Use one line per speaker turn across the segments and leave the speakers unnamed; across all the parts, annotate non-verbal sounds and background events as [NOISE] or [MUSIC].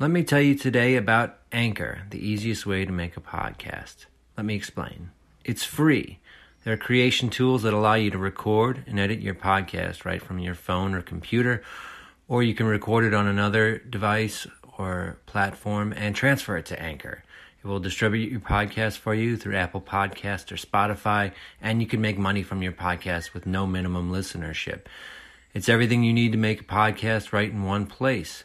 Let me tell you today about Anchor, the easiest way to make a podcast. Let me explain. It's free. There are creation tools that allow you to record and edit your podcast right from your phone or computer, or you can record it on another device or platform and transfer it to Anchor. It will distribute your podcast for you through Apple Podcast or Spotify, and you can make money from your podcast with no minimum listenership. It's everything you need to make a podcast right in one place.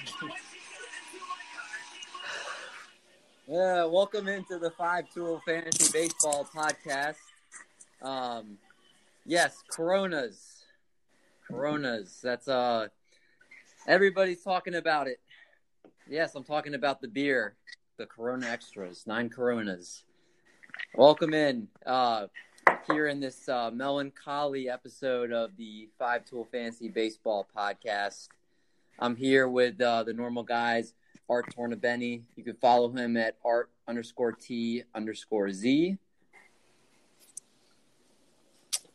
Yeah, welcome into the Five Tool Fantasy Baseball Podcast. Um, yes, Coronas, Coronas. That's uh, everybody's talking about it. Yes, I'm talking about the beer, the Corona Extras, nine Coronas. Welcome in uh, here in this uh, melancholy episode of the Five Tool Fantasy Baseball Podcast. I'm here with uh, the normal guys. Art Tornabeni. You can follow him at art underscore T underscore Z.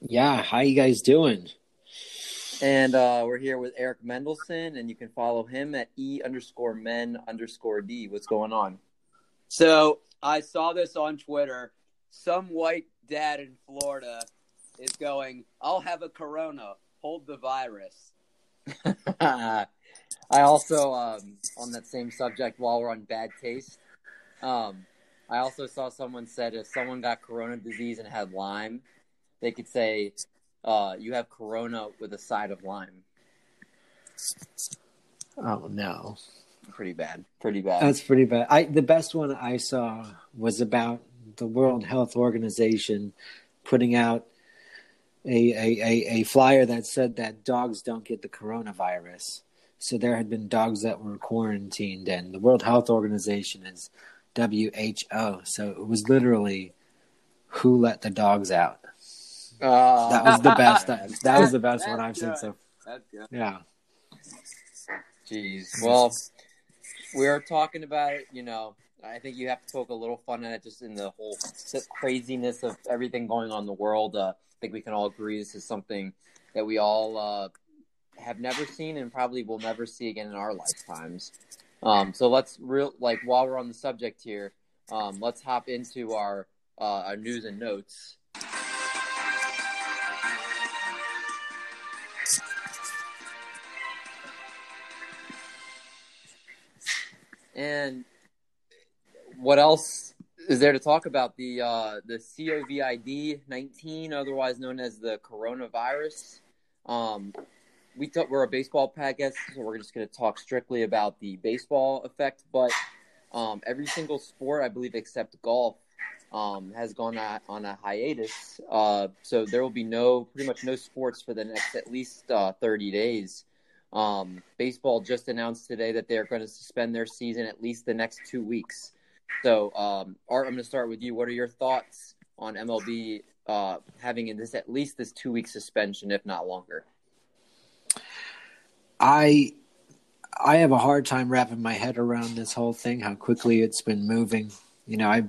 Yeah, how you guys doing?
And uh, we're here with Eric Mendelson, and you can follow him at E underscore men underscore D. What's going on?
So I saw this on Twitter. Some white dad in Florida is going, I'll have a corona. Hold the virus. [LAUGHS]
I also, um, on that same subject, while we're on bad taste, um, I also saw someone said if someone got corona disease and had Lyme, they could say, uh, you have corona with a side of Lyme.
Oh no,
Pretty bad. Pretty bad.
that's pretty bad. I the best one I saw was about the World Health Organization putting out a a, a, a flyer that said that dogs don't get the coronavirus. So there had been dogs that were quarantined, and the World Health Organization is WHO. So it was literally who let the dogs out.
Uh,
That was the best. That, that was the best
That's
one I've seen. So
That's good.
yeah.
Jeez. Well, we are talking about it. You know, I think you have to poke a little fun at it, just in the whole craziness of everything going on in the world. Uh, I think we can all agree this is something that we all uh, have never seen and probably will never see again in our lifetimes. Um, so let's real like while we're on the subject here, um, let's hop into our uh, our news and notes. And what else is there to talk about? The uh, the COVID nineteen, otherwise known as the coronavirus. Um, we thought we're a baseball podcast, so we're just going to talk strictly about the baseball effect. But um, every single sport, I believe, except golf, um, has gone on a hiatus. Uh, so there will be no, pretty much no sports for the next at least uh, 30 days. Um, baseball just announced today that they're going to suspend their season at least the next two weeks. So, um, Art, I'm going to start with you. What are your thoughts on MLB uh, having in this at least this two week suspension, if not longer?
I I have a hard time wrapping my head around this whole thing, how quickly it's been moving. You know, I've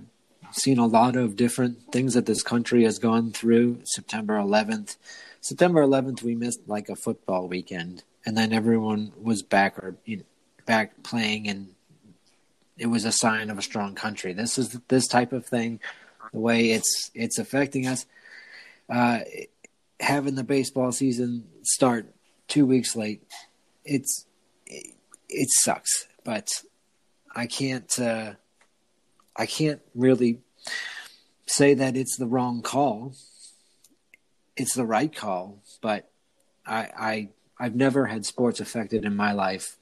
seen a lot of different things that this country has gone through. September 11th. September 11th, we missed like a football weekend, and then everyone was back or you know, back playing, and it was a sign of a strong country. This is this type of thing, the way it's it's affecting us. Uh, having the baseball season start two weeks late it's it, it sucks but i can't uh i can't really say that it's the wrong call it's the right call but i i i've never had sports affected in my life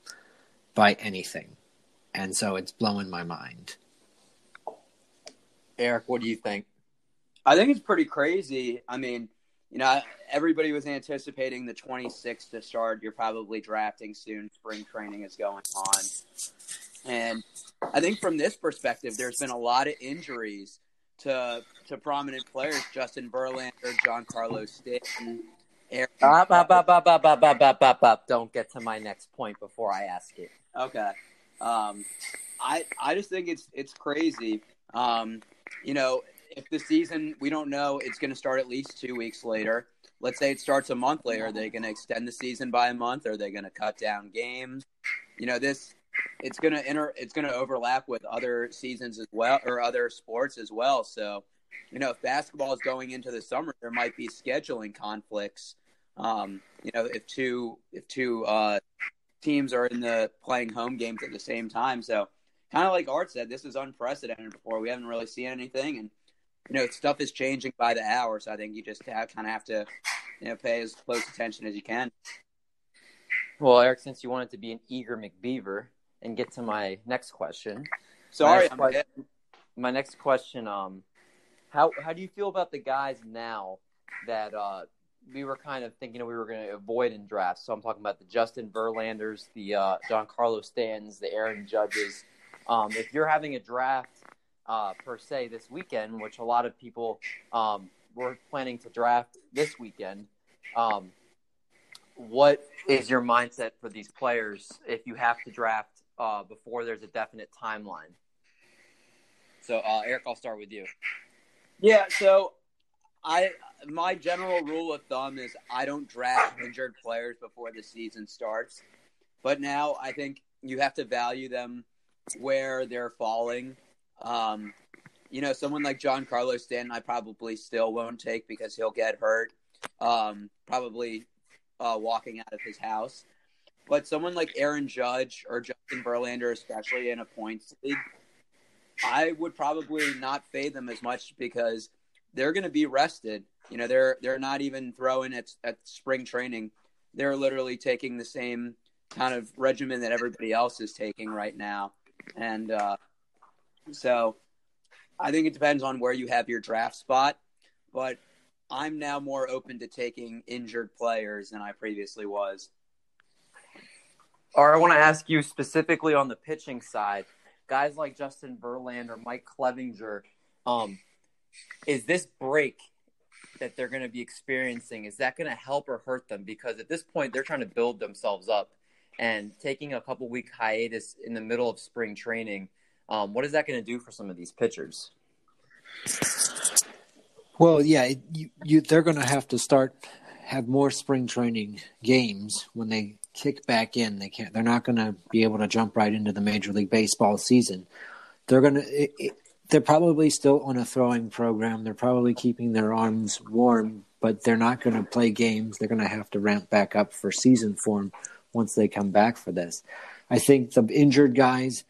by anything and so it's blowing my mind
Eric, what do you think?
I think it's pretty crazy. I mean, you know, everybody was anticipating the 26th to start. You're probably drafting soon. Spring training is going on. And I think from this perspective, there's been a lot of injuries to to prominent players: Justin Verlander, Giancarlo Stanton, Aaron.
Up, up, up, up, up, up, up, up, up, up. Don't get to my next point before I ask it.
Okay. Um, I I just think it's it's crazy. Um, you know, if the season we don't know, it's going to start at least two weeks later. Let's say it starts a month later. Are they going to extend the season by a month? Are they going to cut down games? You know, this it's going to inter it's going to overlap with other seasons as well or other sports as well. So, you know, if basketball is going into the summer, there might be scheduling conflicts. Um, you know, if two if two uh, teams are in the playing home games at the same time. So, kind of like Art said, this is unprecedented before. We haven't really seen anything, and you know, stuff is changing by the hour. So I think you just have, kind of have to, you know, pay as close attention as you can.
Well, Eric, since you wanted to be an eager McBeaver and get to my next question,
Sorry,
next
I'm
question- my next question, um, how how do you feel about the guys now that uh, we were kind of thinking we were going to avoid in drafts? So I'm talking about the Justin Verlanders, the uh, Giancarlo Stans, the Aaron Judges. Um, if you're having a draft uh, per se this weekend, which a lot of people um, were planning to draft this weekend, um, what is your mindset for these players if you have to draft uh, before there's a definite timeline? So, uh, Eric, I'll start with you.
Yeah, so I my general rule of thumb is I don't draft injured players before the season starts. But now I think you have to value them where they're falling. Um, you know, someone like Giancarlo Stanton, I probably still won't take because he'll get hurt. Um, probably uh, walking out of his house. But someone like Aaron Judge or Justin Verlander, especially in a points league, I would probably not fade them as much because they're going to be rested. You know, they're they're not even throwing at at spring training. They're literally taking the same kind of regimen that everybody else is taking right now, and uh, so I think it depends on where you have your draft spot. But I'm now more open to taking injured players than I previously was.
Or I want to ask you specifically on the pitching side, guys like Justin Verlander, or Mike Clevinger, um, is this break that they're going to be experiencing is that going to help or hurt them? Because at this point, they're trying to build themselves up, and taking a couple week hiatus in the middle of spring training, um, what is that going to do for some of these pitchers?
Well, yeah, you, you they're going to have to start have more spring training games when they kick back in. They can't. They're not going to be able to jump right into the Major League Baseball season. They're going to. They're probably still on a throwing program. They're probably keeping their arms warm, but they're not going to play games. They're going to have to ramp back up for season form once they come back for this. I think the injured guys,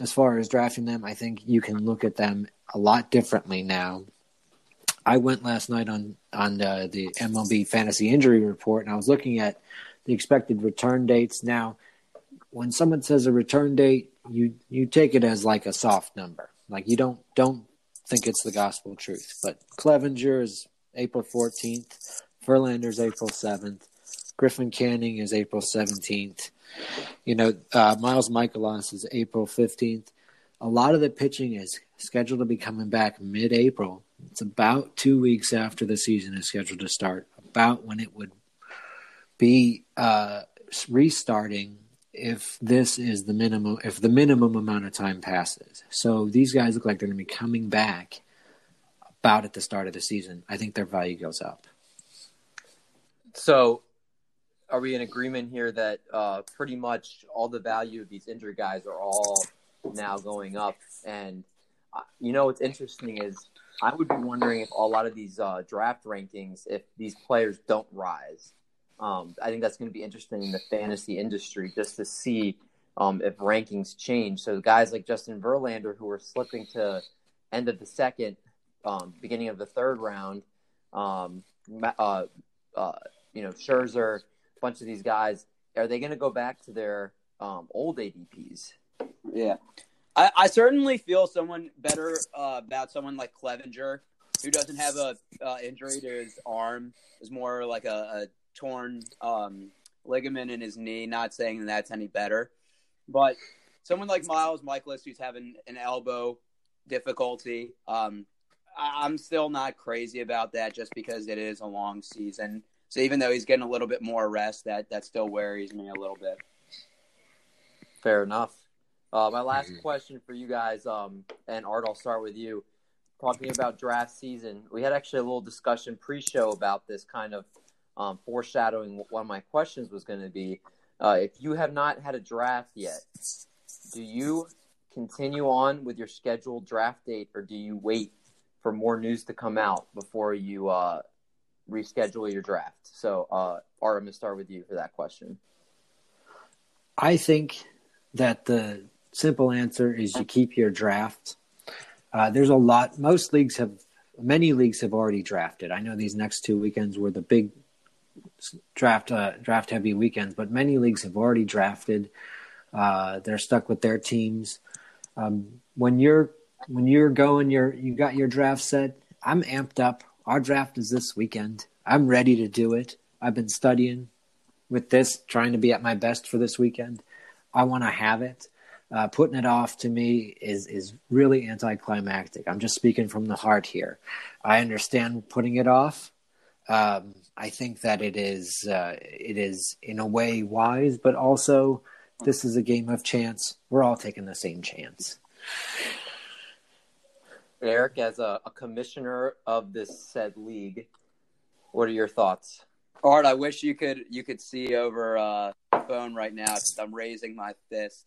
as far as drafting them, I think you can look at them a lot differently now I went last night on on uh, the MLB fantasy injury report, and I was looking at the expected return dates. Now, when someone says a return date, you you take it as like a soft number, like you don't don't think it's the gospel truth. But Clevinger is April fourteenth, Verlander's April seventh, Griffin Canning is April seventeenth. You know, uh, Miles Mikolas is April fifteenth. A lot of the pitching is scheduled to be coming back mid-April. It's about two weeks after the season is scheduled to start, about when it would be uh, restarting if this is the minimum, if the minimum amount of time passes. So these guys look like they're going to be coming back about at the start of the season. I think their value goes up.
So, are we in agreement here that uh, pretty much all the value of these injured guys are all now going up? And uh, you know what's interesting is I would be wondering if a lot of these uh, draft rankings, if these players don't rise. Um, I think that's going to be interesting in the fantasy industry just to see um, if rankings change. So guys like Justin Verlander, who are slipping to end of the second, um, beginning of the third round, um, uh, uh, you know, Scherzer, a bunch of these guys, are they going to go back to their um, old ADPs?
Yeah. I, I certainly feel someone better uh, about someone like Clevinger, who doesn't have a uh, injury to his arm, is more like a, a torn um, ligament in his knee. Not saying that's any better, but someone like Miles Mikolas who's having an elbow difficulty. Um, I- I'm still not crazy about that just because it is a long season. So even though he's getting a little bit more rest, that that still worries me a little bit.
Fair enough. Uh, my last question for you guys, um, and Art, I'll start with you. Talking about draft season, we had actually a little discussion pre-show about this, kind of um, foreshadowing what one of my questions was going to be. Uh, if you have not had a draft yet, do you continue on with your scheduled draft date, or do you wait for more news to come out before you uh, reschedule your draft? So, uh, Art, I'm going to start with you for that question.
I think that the simple answer is you keep your draft. Uh, there's a lot. Most leagues have, many leagues have already drafted. I know these next two weekends were the big draft uh, draft heavy weekends, but many leagues have already drafted. Uh, they're stuck with their teams. Um, when you're when you're going, you're you got your draft set. I'm amped up. Our draft is this weekend. I'm ready to do it. I've been studying with this, trying to be at my best for this weekend. I want to have it. Uh, putting it off to me is is really anticlimactic. I'm just speaking from the heart here. I understand putting it off. Um, I think that it is uh, it is in a way wise, but also this is a game of chance. We're all taking the same chance.
Eric, as a, a commissioner of this said league, what are your thoughts?
Art, I wish you could you could see over uh, the phone right now. I'm raising my fist.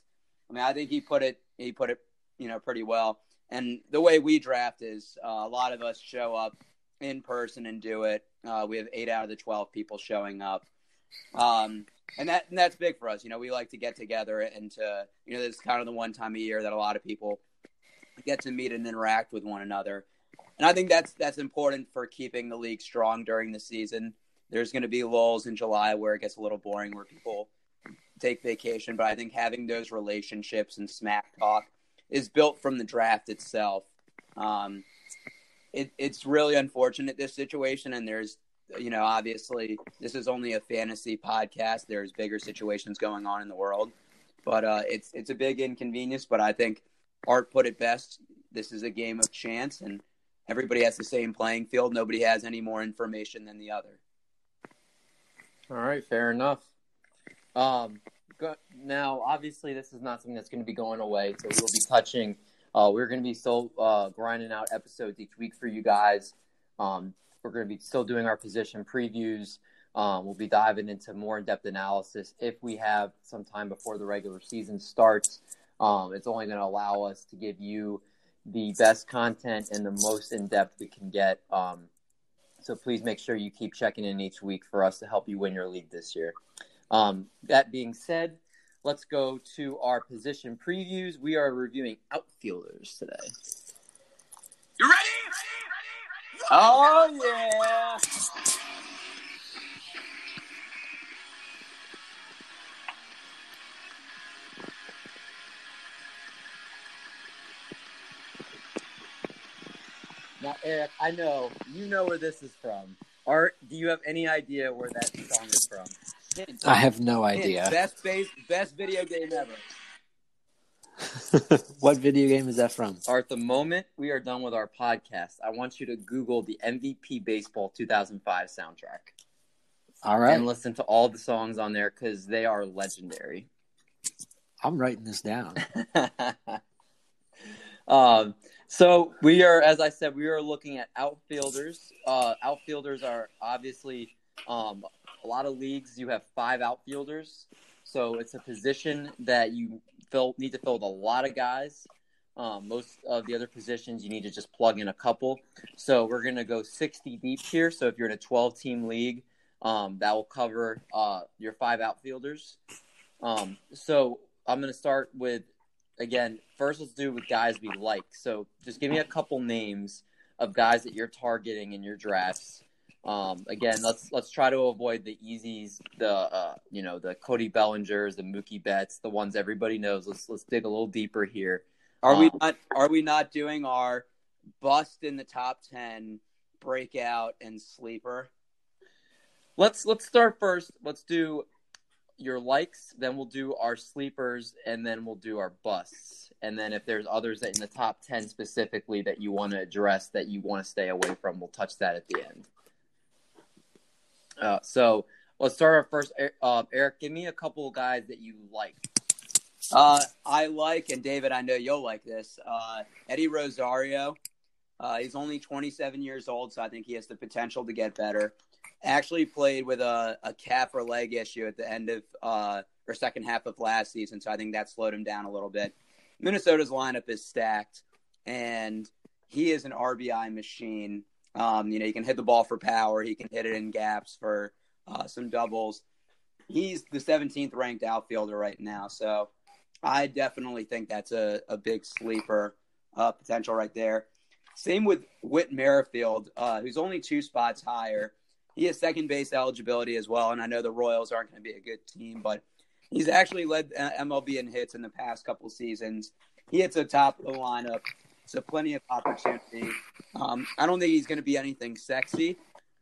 I mean, I think he put it he put it you know pretty well. And the way we draft is uh, a lot of us show up in person and do it. Uh, we have eight out of the twelve people showing up, um, and that and that's big for us. You know, we like to get together and to you know this is kind of the one time a year that a lot of people get to meet and interact with one another. And I think that's that's important for keeping the league strong during the season. There's going to be lulls in July where it gets a little boring, where people take vacation. But I think having those relationships and smack talk is built from the draft itself. Um, it, it's really unfortunate this situation, and there's you know obviously this is only a fantasy podcast. There's bigger situations going on in the world, but uh, it's it's a big inconvenience. But I think Art put it best. This is a game of chance, and everybody has the same playing field. Nobody has any more information than the other.
All right, fair enough. Um, now, obviously, this is not something that's going to be going away, so we'll be touching. Uh, we're going to be still uh, grinding out episodes each week for you guys. Um, we're going to be still doing our position previews. Um, we'll be diving into more in-depth analysis if we have some time before the regular season starts. Um, it's only going to allow us to give you the best content and the most in-depth we can get. Um, so please make sure you keep checking in each week for us to help you win your league this year. Um, that being said, let's go to our position previews. We are reviewing outfielders today.
You ready?
Oh yeah!
Now, Eric, I know you know where this is from. Art, do you have any idea where that song is from?
I have no idea.
Best base, best video game ever. [LAUGHS]
what video game is that from?
Art, the moment we are done with our podcast, I want you to Google the MVP Baseball 2005 soundtrack
All right,
and listen to all the songs on there because they are legendary.
I'm writing this down. [LAUGHS]
um, so we are, as I said, we are looking at outfielders. Uh, outfielders are obviously um, a lot of leagues. You have five outfielders, so it's a position that you fill need to fill with a lot of guys. Um, most of the other positions you need to just plug in a couple. So we're gonna go 60 deep here. So if you're in a 12 team league, um, that will cover uh, your five outfielders. Um, so I'm gonna start with again. First, let's do with guys we like. So just give me a couple names of guys that you're targeting in your drafts. Um, again, let's let's try to avoid the easies, the uh, you know the Cody Bellingers, the Mookie Betts, the ones everybody knows. Let's let's dig a little deeper here.
Are we
Um,
not? Are we not doing our bust in the top ten, breakout, and sleeper?
Let's let's start first. Let's do your likes, then we'll do our sleepers, and then we'll do our busts. And then if there's others that in the top ten specifically that you want to address that you want to stay away from, we'll touch that at the end. Uh, so let's start our first. Uh, Eric, give me a couple of guys that you like.
Uh, I like, and David, I know you'll like this. Uh, Eddie Rosario. Uh, he's only 27 years old, so I think he has the potential to get better. Actually, played with a, a calf or leg issue at the end of uh, or second half of last season, so I think that slowed him down a little bit. Minnesota's lineup is stacked, and he is an RBI machine. Um, you know, he can hit the ball for power. He can hit it in gaps for uh, some doubles. He's the 17th ranked outfielder right now, so I definitely think that's a, a big sleeper uh, potential right there. Same with Whit Merrifield, uh, who's only two spots higher. He has second base eligibility as well, and I know the Royals aren't going to be a good team, but he's actually led uh, MLB in hits in the past couple seasons. He hits the top of the lineup, so plenty of opportunity. Um, I don't think he's going to be anything sexy,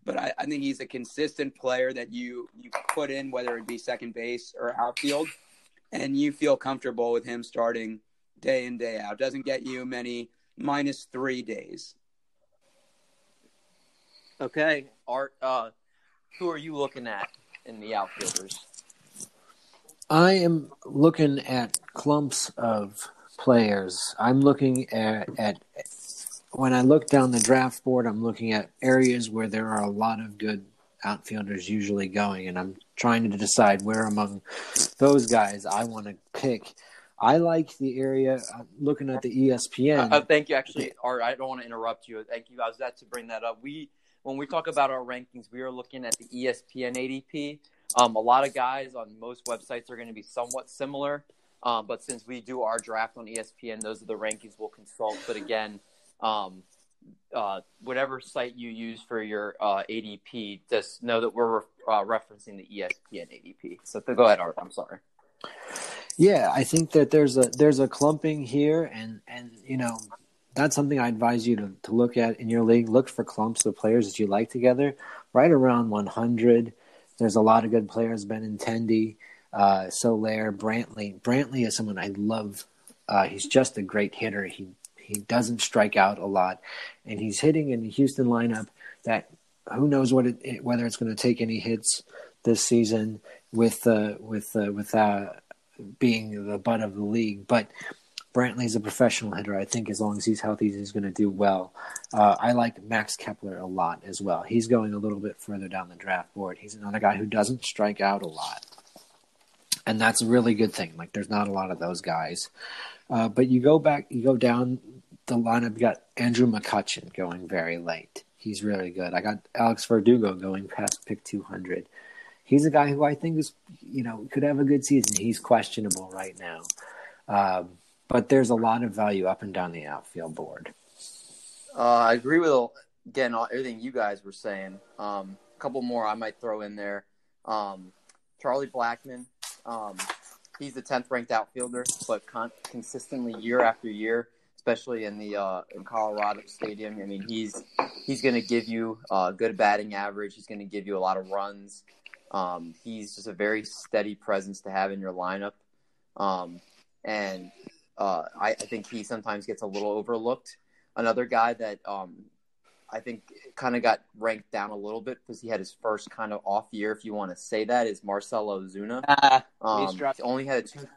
but I, I think he's a consistent player that you you put in, whether it be second base or outfield, and you feel comfortable with him starting day in day out. Doesn't get you many minus three days.
Okay, Art. Uh, who are you looking at in the outfielders?
I am looking at clumps of players. I'm looking at, at when I look down the draft board, I'm looking at areas where there are a lot of good outfielders usually going, and I'm trying to decide where among those guys I want to pick. I like the area. uh, looking at the ESPN.
Uh, thank you. Actually, Art, I don't want to interrupt you. Thank you. I was about to bring that up. We, when we talk about our rankings, we are looking at the ESPN ADP. Um, a lot of guys on most websites are going to be somewhat similar, um, but since we do our draft on ESPN, those are the rankings we'll consult. But again, um, uh, whatever site you use for your uh, ADP, just know that we're uh, referencing the ESPN ADP. So go ahead, Art. I'm sorry.
Yeah, I think that there's a there's a clumping here, and and you know that's something I advise you to, to look at in your league. Look for clumps of players that you like together, right around 100. There's a lot of good players. Benintendi, uh, Soler, Brantley. Brantley is someone I love. Uh, he's just a great hitter. He he doesn't strike out a lot, and he's hitting in the Houston lineup that who knows what it, it whether it's going to take any hits this season with uh, with uh, with uh, being the butt of the league, but. Brantley's a professional hitter. I think as long as he's healthy, he's going to do well. Uh, I like Max Kepler a lot as well. He's going a little bit further down the draft board. He's another guy who doesn't strike out a lot, and that's a really good thing. Like there's not a lot of those guys. Uh, but you go back, you go down the lineup. You got Andrew McCutchen going very late. He's really good. I got Alex Verdugo going past pick 200. He's a guy who I think is, you know, could have a good season. He's questionable right now. Um, but there's a lot of value up and down the outfield board.
Uh, I agree with again all, everything you guys were saying. Um, a couple more I might throw in there. Um, Charlie Blackmon, um, he's the tenth ranked outfielder, but con- consistently year after year, especially in the uh, in Colorado Stadium. I mean, he's he's going to give you a good batting average. He's going to give you a lot of runs. Um, he's just a very steady presence to have in your lineup, um, and uh, I, I think he sometimes gets a little overlooked. Another guy that um, I think kind of got ranked down a little bit because he had his first kind of off year, if you want to say that, is Marcell Ozuna.
Ah,
Um, he only had a two,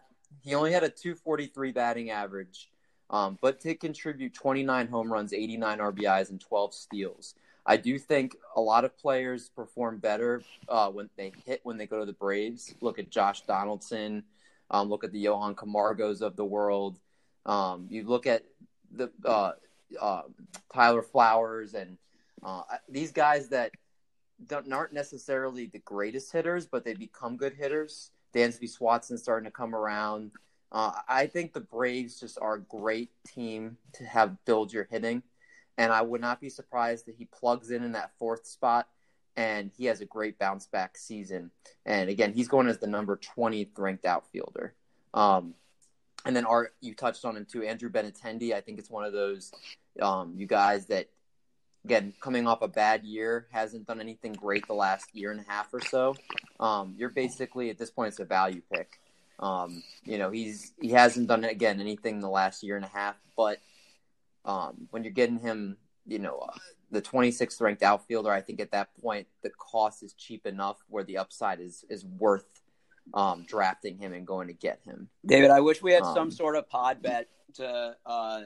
he only had a 243 batting average, um, but to contribute 29 home runs, 89 RBIs, and 12 steals. I do think a lot of players perform better uh, when they hit when they go to the Braves. Look at Josh Donaldson. Um, look at the Johan Camargos of the world. Um, you look at the uh, uh, Tyler Flowers and uh, these guys that aren't necessarily the greatest hitters, but they become good hitters. Dansby Swanson's starting to come around. Uh, I think the Braves just are a great team to have build your hitting, and I would not be surprised that he plugs in in that fourth spot and he has a great bounce back season. And again, he's going as the number 20th ranked outfielder. Um, and then Art, you touched on him too, Andrew Benintendi. I think it's one of those um, you guys that again coming off a bad year, hasn't done anything great the last year and a half or so. Um, you're basically at this point it's a value pick. Um, you know, he's he hasn't done again anything the last year and a half, but um, when you're getting him, you know, uh, the 26th ranked outfielder, I think at that point the cost is cheap enough where the upside is is worth um, drafting him and going to get him.
David, I wish we had
Um,
some sort of pod bet to uh,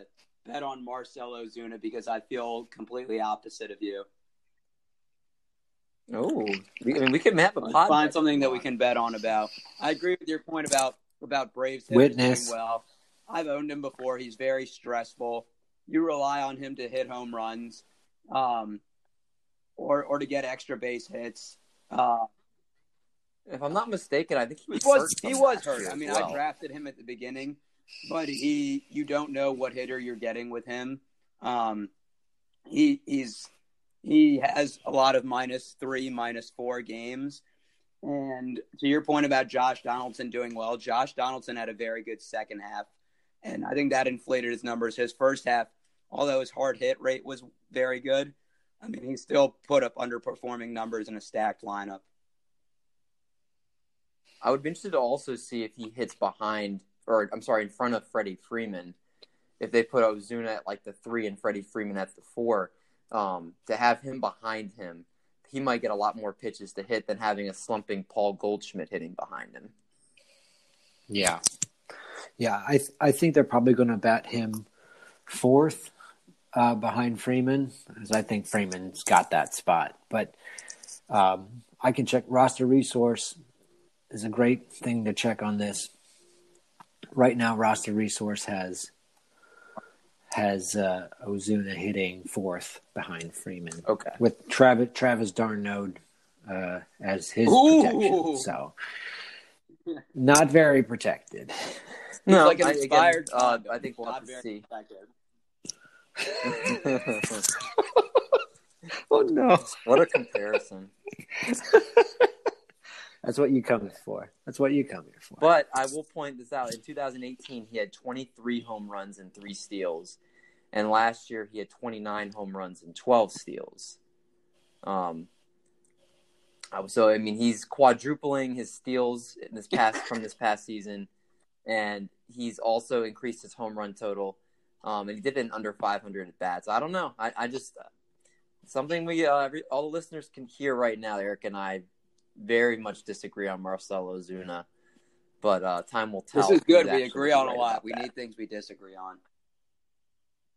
bet on Marcell Ozuna because I feel completely opposite of you.
Oh, I mean, we can have a pod
find something that we can bet on about. I agree with your point about about Braves
Witness.
well. I've owned him before. He's very stressful. You rely on him to hit home runs, um, or or to get extra base hits. Uh,
If I'm not mistaken, I think he
he
was
was
hurt
he was hurt. I mean,
well.
I drafted him at the beginning, but he you don't know what hitter you're getting with him. Um, he he's he has a lot of minus three, minus four games. And to your point about Josh Donaldson doing well, Josh Donaldson had a very good second half, and I think that inflated his numbers. His first half, although his hard hit rate was very good, I mean he still put up underperforming numbers in a stacked lineup.
I would be interested to also see if he hits behind, or I'm sorry, in front of Freddie Freeman. If they put Ozuna at like the three and Freddie Freeman at the four, um, to have him behind him, he might get a lot more pitches to hit than having a slumping Paul Goldschmidt hitting behind him.
Yeah, yeah. I th- I think they're probably going to bat him fourth uh, behind Freeman, because I think Freeman's got that spot. But um, I can check roster resource is a great thing to check on this. Right now, roster resource has has uh, Ozuna hitting fourth behind Freeman
Okay.
with Travis Travis d'Arnaud uh, as his
Ooh.
protection. So [LAUGHS] not very protected.
No,
like an
I- again,
inspired.
uh. I think we'll have to
very
see.
Oh no.
what a comparison! [LAUGHS]
That's what you come for. That's what you come here for.
But I will point this out. In 2018, he had 23 home runs and three steals, and last year he had 29 home runs and 12 steals. Um, so I mean, he's quadrupling his steals in this past from this past season, and he's also increased his home run total. Um, and he did it in under 500 at bats. I don't know. I, I just uh, something we uh, every, all the listeners can hear right now. Eric and I very much disagree on Marcell Ozuna, but uh, time will tell.
This is good. We agree on a lot. We
that.
need things we disagree on.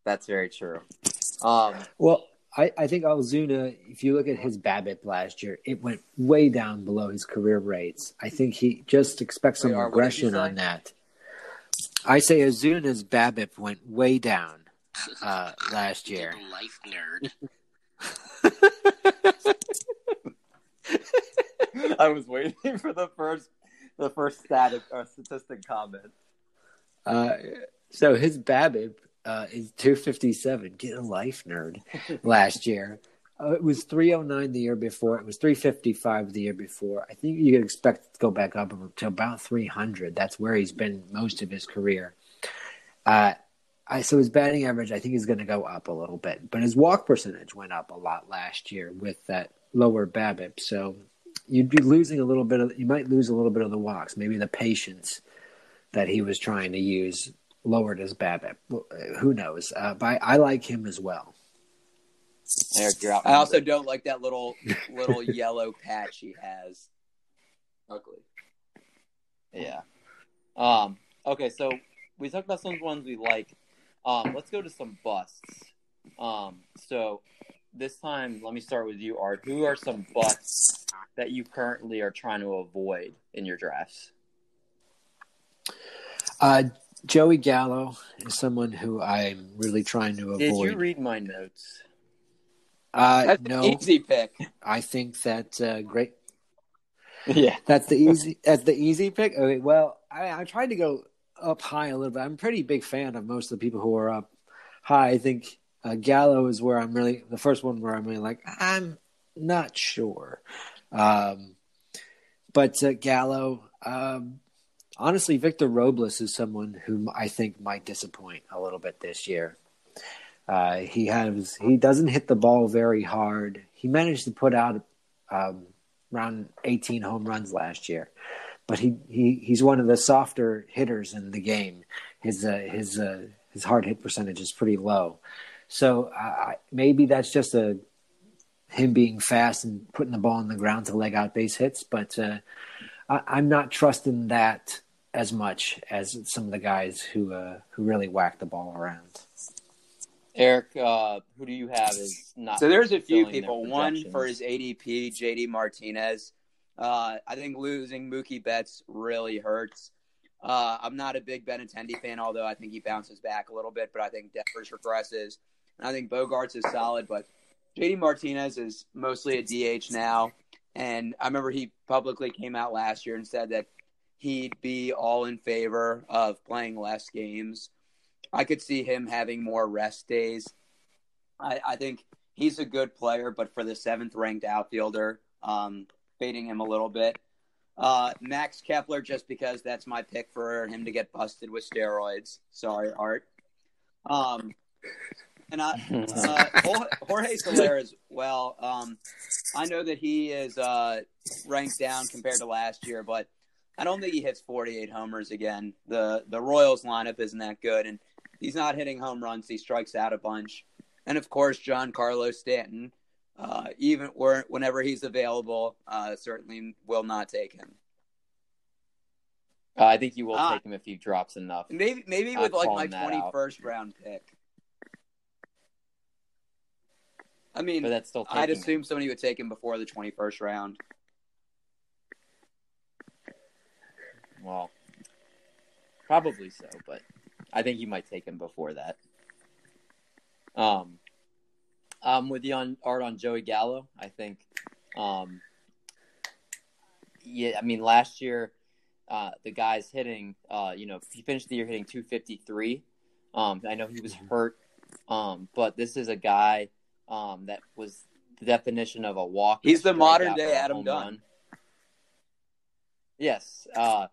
That's very true. Um,
Well, I, I think Ozuna, if you look at his BABIP last year, it went way down below his career rates. I think he just expects some
Wait, Art, what did you
regression on that. I say Ozuna's BABIP went way down uh, [LAUGHS] last year.
Life nerd. [LAUGHS]
I was waiting for the first the first static or statistic comment.
Uh, so his BABIP uh, is 257. Get a life, nerd. [LAUGHS] Last year, uh, it was 309 the year before. It was 355 the year before. I think you could expect it to go back up to about 300. That's where he's been most of his career. Uh, I, so his batting average, I think, is going to go up a little bit, but his walk percentage went up a lot last year with that lower BABIP. So you'd be losing a little bit of, you might lose a little bit of the walks, maybe the patience that he was trying to use lowered his BABIP. Who knows? Uh, but I, I like him as well.
Eric, you're out.
I also don't like that little little [LAUGHS] yellow patch he has.
ugly. Yeah. Um. Okay, so we talked about some ones we like. Um. Let's go to some busts. Um. So this time, let me start with you, Art. Who are some busts that you currently are trying to avoid in your drafts?
Uh, Joey Gallo is someone who I'm really trying to avoid.
Did
avoid.
you read my notes?
Uh,
That's
no,
easy pick.
I think that uh, great.
Yeah.
That's the [LAUGHS] easy. That's the easy pick. Okay, well, I, I tried to go up high a little bit. I'm a pretty big fan of most of the people who are up high. I think uh, Gallo is where I'm really the first one where I'm really like I'm not sure. Um, but uh, Gallo, um, honestly, Victor Robles is someone who I think might disappoint a little bit this year. Uh, he has he doesn't hit the ball very hard. He managed to put out um, around 18 home runs last year, but he, he he's one of the softer hitters in the game. His uh, his uh, his hard hit percentage is pretty low, so maybe that's just a him being fast and putting the ball on the ground to leg out base hits. But uh, I, I'm not trusting that as much as some of the guys who uh, who really whack the ball around.
Eric, uh, who do you have as not?
So there's a few people. One for his ADP, JD Martinez. Uh, I think losing Mookie Betts really hurts. Uh, I'm not a big Benintendi fan, although I think he bounces back a little bit. But I think Devers regresses. And I think Bogaerts is solid, but JD Martinez is mostly a DH now. And I remember he publicly came out last year and said that he'd be all in favor of playing less games. I could see him having more rest days. I, I think he's a good player, but for the seventh ranked outfielder, um, fading him a little bit. Uh, Max Kepler, just because that's my pick for him to get busted with steroids. Sorry, Art. Um, and I, uh, Jorge- Soler as well. Um, I know that he is uh, ranked down compared to last year, but I don't think he hits 48 homers again. The the Royals lineup isn't that good, and he's not hitting home runs. He strikes out a bunch, and of course, Giancarlo Stanton. Uh, even where, whenever he's available, uh, certainly will not take him.
Uh, I think you will
Ah.
take him if he drops enough.
Maybe maybe with like my twenty first round pick. I mean,
But that's still.
I'd assume somebody would take him before the twenty first round.
Well, probably so, but I think you might take him before that. Um, um, with you on art on Joey Gallo, I think. Um, yeah, I mean, last year, uh, the guy's hitting. Uh, you know, he finished the year hitting 253. Um, I know he was hurt, um, but this is a guy um, that was the definition of a walk.
He's the modern day Adam Dunn.
run. Yes, uh,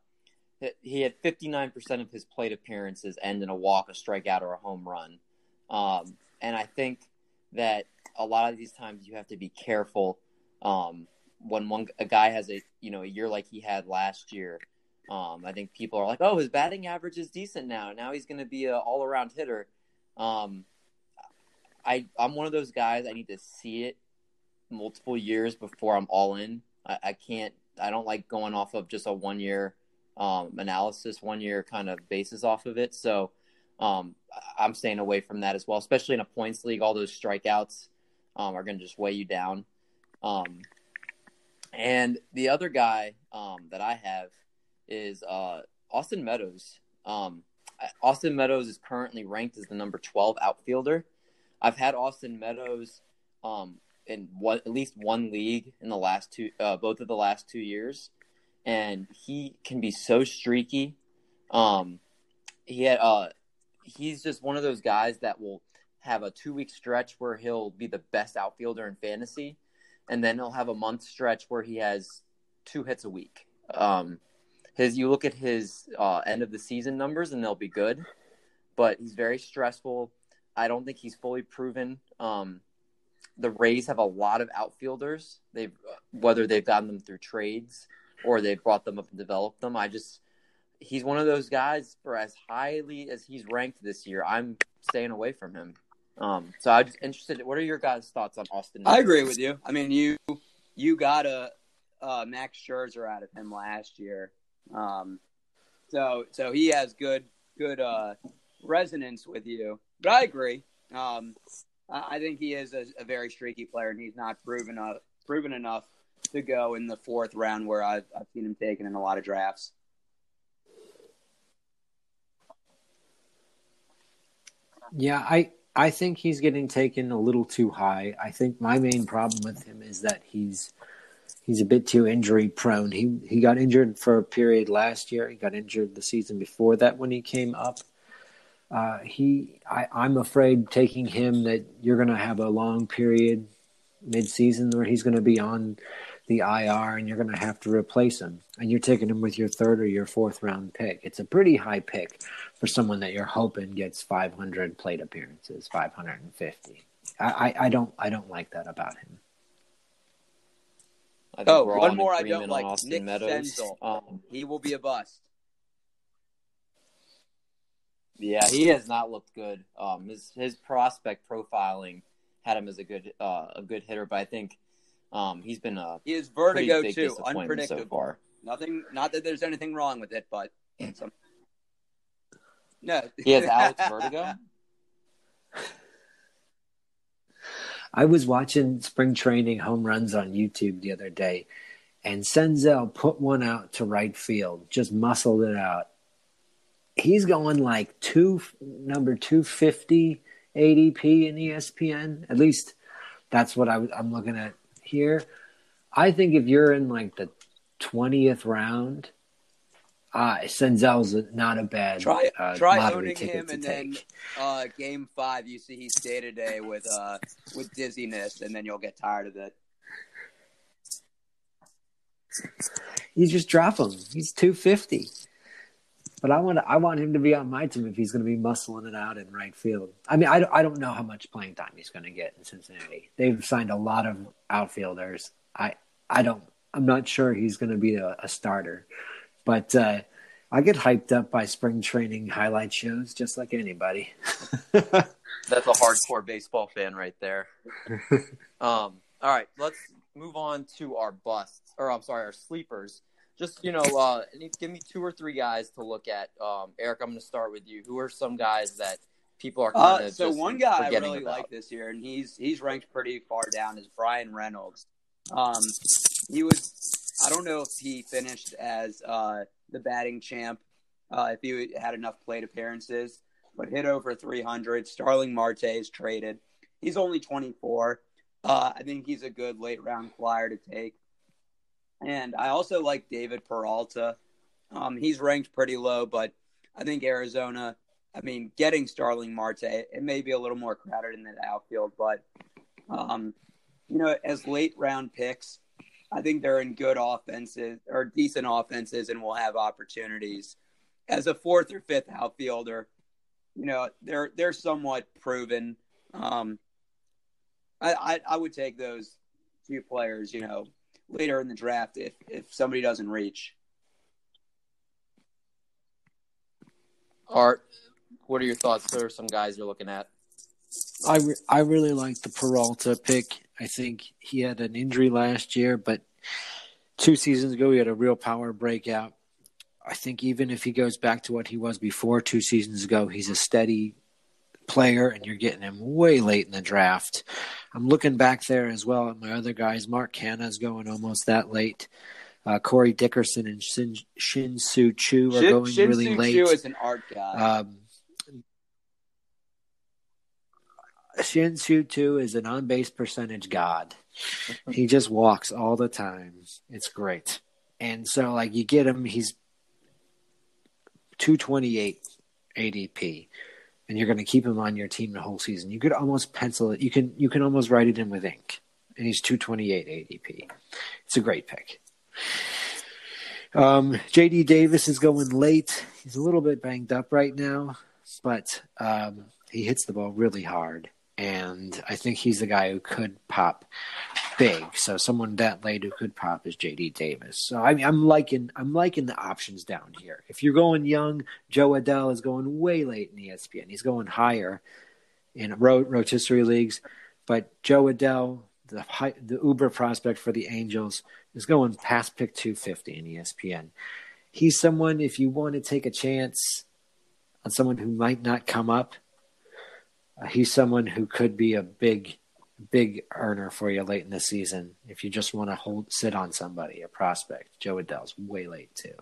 he had 59% of his plate appearances end in a walk, a strikeout, or a home run. Um, and I think that a lot of these times you have to be careful um, when one a guy has a you know a year like he had last year. Um, I think people are like, oh, his batting average is decent now. Now he's going to be an all around hitter. Um, I I'm one of those guys. I need to see it multiple years before I'm all in. I, I can't. I don't like going off of just a one year um, analysis, one year kind of basis off of it. So um, I'm staying away from that as well, especially in a points league. All those strikeouts um, are going to just weigh you down. Um, and the other guy um, that I have is uh, Austin Meadows. Um, Austin Meadows is currently ranked as the number 12 outfielder. I've had Austin Meadows um, in one, at least one league in the last two, uh, both of the last two years, and he can be so streaky. Um, he had, uh, he's just one of those guys that will have a two week stretch where he'll be the best outfielder in fantasy, and then he'll have a month stretch where he has two hits a week. Um, his you look at his uh, end of the season numbers and they'll be good, but he's very stressful. I don't think he's fully proven. Um, the Rays have a lot of outfielders. They've whether they've gotten them through trades or they've brought them up and developed them. I just he's one of those guys for as highly as he's ranked this year. I'm staying away from him. Um, so I'm just interested. What are your guys' thoughts on Austin?
I agree with you. I mean, you you got a uh, Max Scherzer out of him last year, um, so so he has good good uh, resonance with you. But I agree. Um, I I think he is a, a very streaky player, and he's not proven uh, proven enough to go in the fourth round where I've, I've seen him taken in a lot of drafts.
Yeah, I I think he's getting taken a little too high. I think my main problem with him is that he's he's a bit too injury prone. He he got injured for a period last year. He got injured the season before that when he came up. Uh, he I, I'm afraid taking him that you're going to have a long period mid-season where he's going to be on the IR and you're going to have to replace him. And you're taking him with your third or your fourth round pick. It's a pretty high pick for someone that you're hoping gets 500 plate appearances, 550. I, I, I don't I don't like that about him.
I think
Oh,
we're all
one
in
more I don't like.
Austin
Nick
Meadows.
Senzel.
Um,
He will be a bust.
yeah, he has not looked good. Um, his his prospect profiling had him as a good uh, a good hitter, but I think um, he's been a
He is vertigo
big
too, unpredictable.
so far.
Nothing. Not that there's anything wrong with it, but some... no.
He has Alex Vertigo. [LAUGHS]
I was watching spring training home runs on YouTube the other day, and Senzel put one out to right field, just muscled it out. He's going like two number two fifty ADP in ESPN. At least that's what I, I'm looking at here. I think if you're in like the twentieth round, uh, Senzel's not a bad
Try
uh,
try owning him, and
take.
then uh, game five, you see he's day to day with uh with dizziness, and then you'll get tired of it.
You just drop him. He's two fifty. But I want I want him to be on my team if he's going to be muscling it out in right field. I mean, I don't, I don't know how much playing time he's going to get in Cincinnati. They've signed a lot of outfielders. I I don't. I'm not sure he's going to be a, a starter. But uh, I get hyped up by spring training highlight shows, just like anybody. [LAUGHS]
That's a hardcore baseball fan right there. [LAUGHS] um, all right, let's move on to our busts, or I'm sorry, our sleepers. Just you know, uh, give me two or three guys to look at. Um, Eric, I'm going to start with you. Who are some guys that people are kind
Uh,
of
so
just
one guy I really
about?
like this year, and he's he's ranked pretty far down, is Bryan Reynolds. Um, he was I don't know if he finished as uh, the batting champ, uh, if he had enough plate appearances, but hit over 300. Starling Marte is traded. He's only 24. Uh, I think he's a good late round flyer to take. And I also like David Peralta. Um, he's ranked pretty low, but I think Arizona, I mean, getting Starling Marte, it may be a little more crowded in the outfield, but, um, you know, as late round picks, I think they're in good offenses or decent offenses and will have opportunities. As a fourth or fifth outfielder, you know, they're they're somewhat proven. Um, I, I I would take those two players, you know, later in the draft if if somebody doesn't reach.
Art, what are your thoughts? There are some guys you're looking at.
I, re- I really like the Peralta pick. I think he had an injury last year, but two seasons ago he had a real power breakout. I think even if he goes back to what he was before two seasons ago, he's a steady player, and you're getting him way late in the draft. I'm looking back there as well at my other guys. Mark Canha's going almost that late. Uh, Corey Dickerson and Shin, Shin Soo Choo are
Shin,
going
Shin
really
Soo
late.
Choo is an art guy.
Um, Shin Soo Choo is an on base percentage god. [LAUGHS] he just walks all the time. It's great. And so like you get him, he's two twenty eight ADP. And you're gonna keep him on your team the whole season. You could almost pencil it you can you can almost write it in with ink. And he's two twenty eight ADP. It's a great pick. Um, JD Davis is going late. He's a little bit banged up right now, but um, he hits the ball really hard. And I think he's the guy who could pop big. So someone that late who could pop is JD Davis. So I mean, I'm liking I'm liking the options down here. If you're going young, Jo Adell is going way late in ESPN. He's going higher in ro- rotisserie leagues, but Jo Adell, the high, the Uber prospect for the Angels, is going past pick 250 in ESPN. He's someone if you want to take a chance on someone who might not come up. He's someone who could be a big, big earner for you late in the season if you just want to hold sit on somebody, a prospect. Jo Adell's way late too.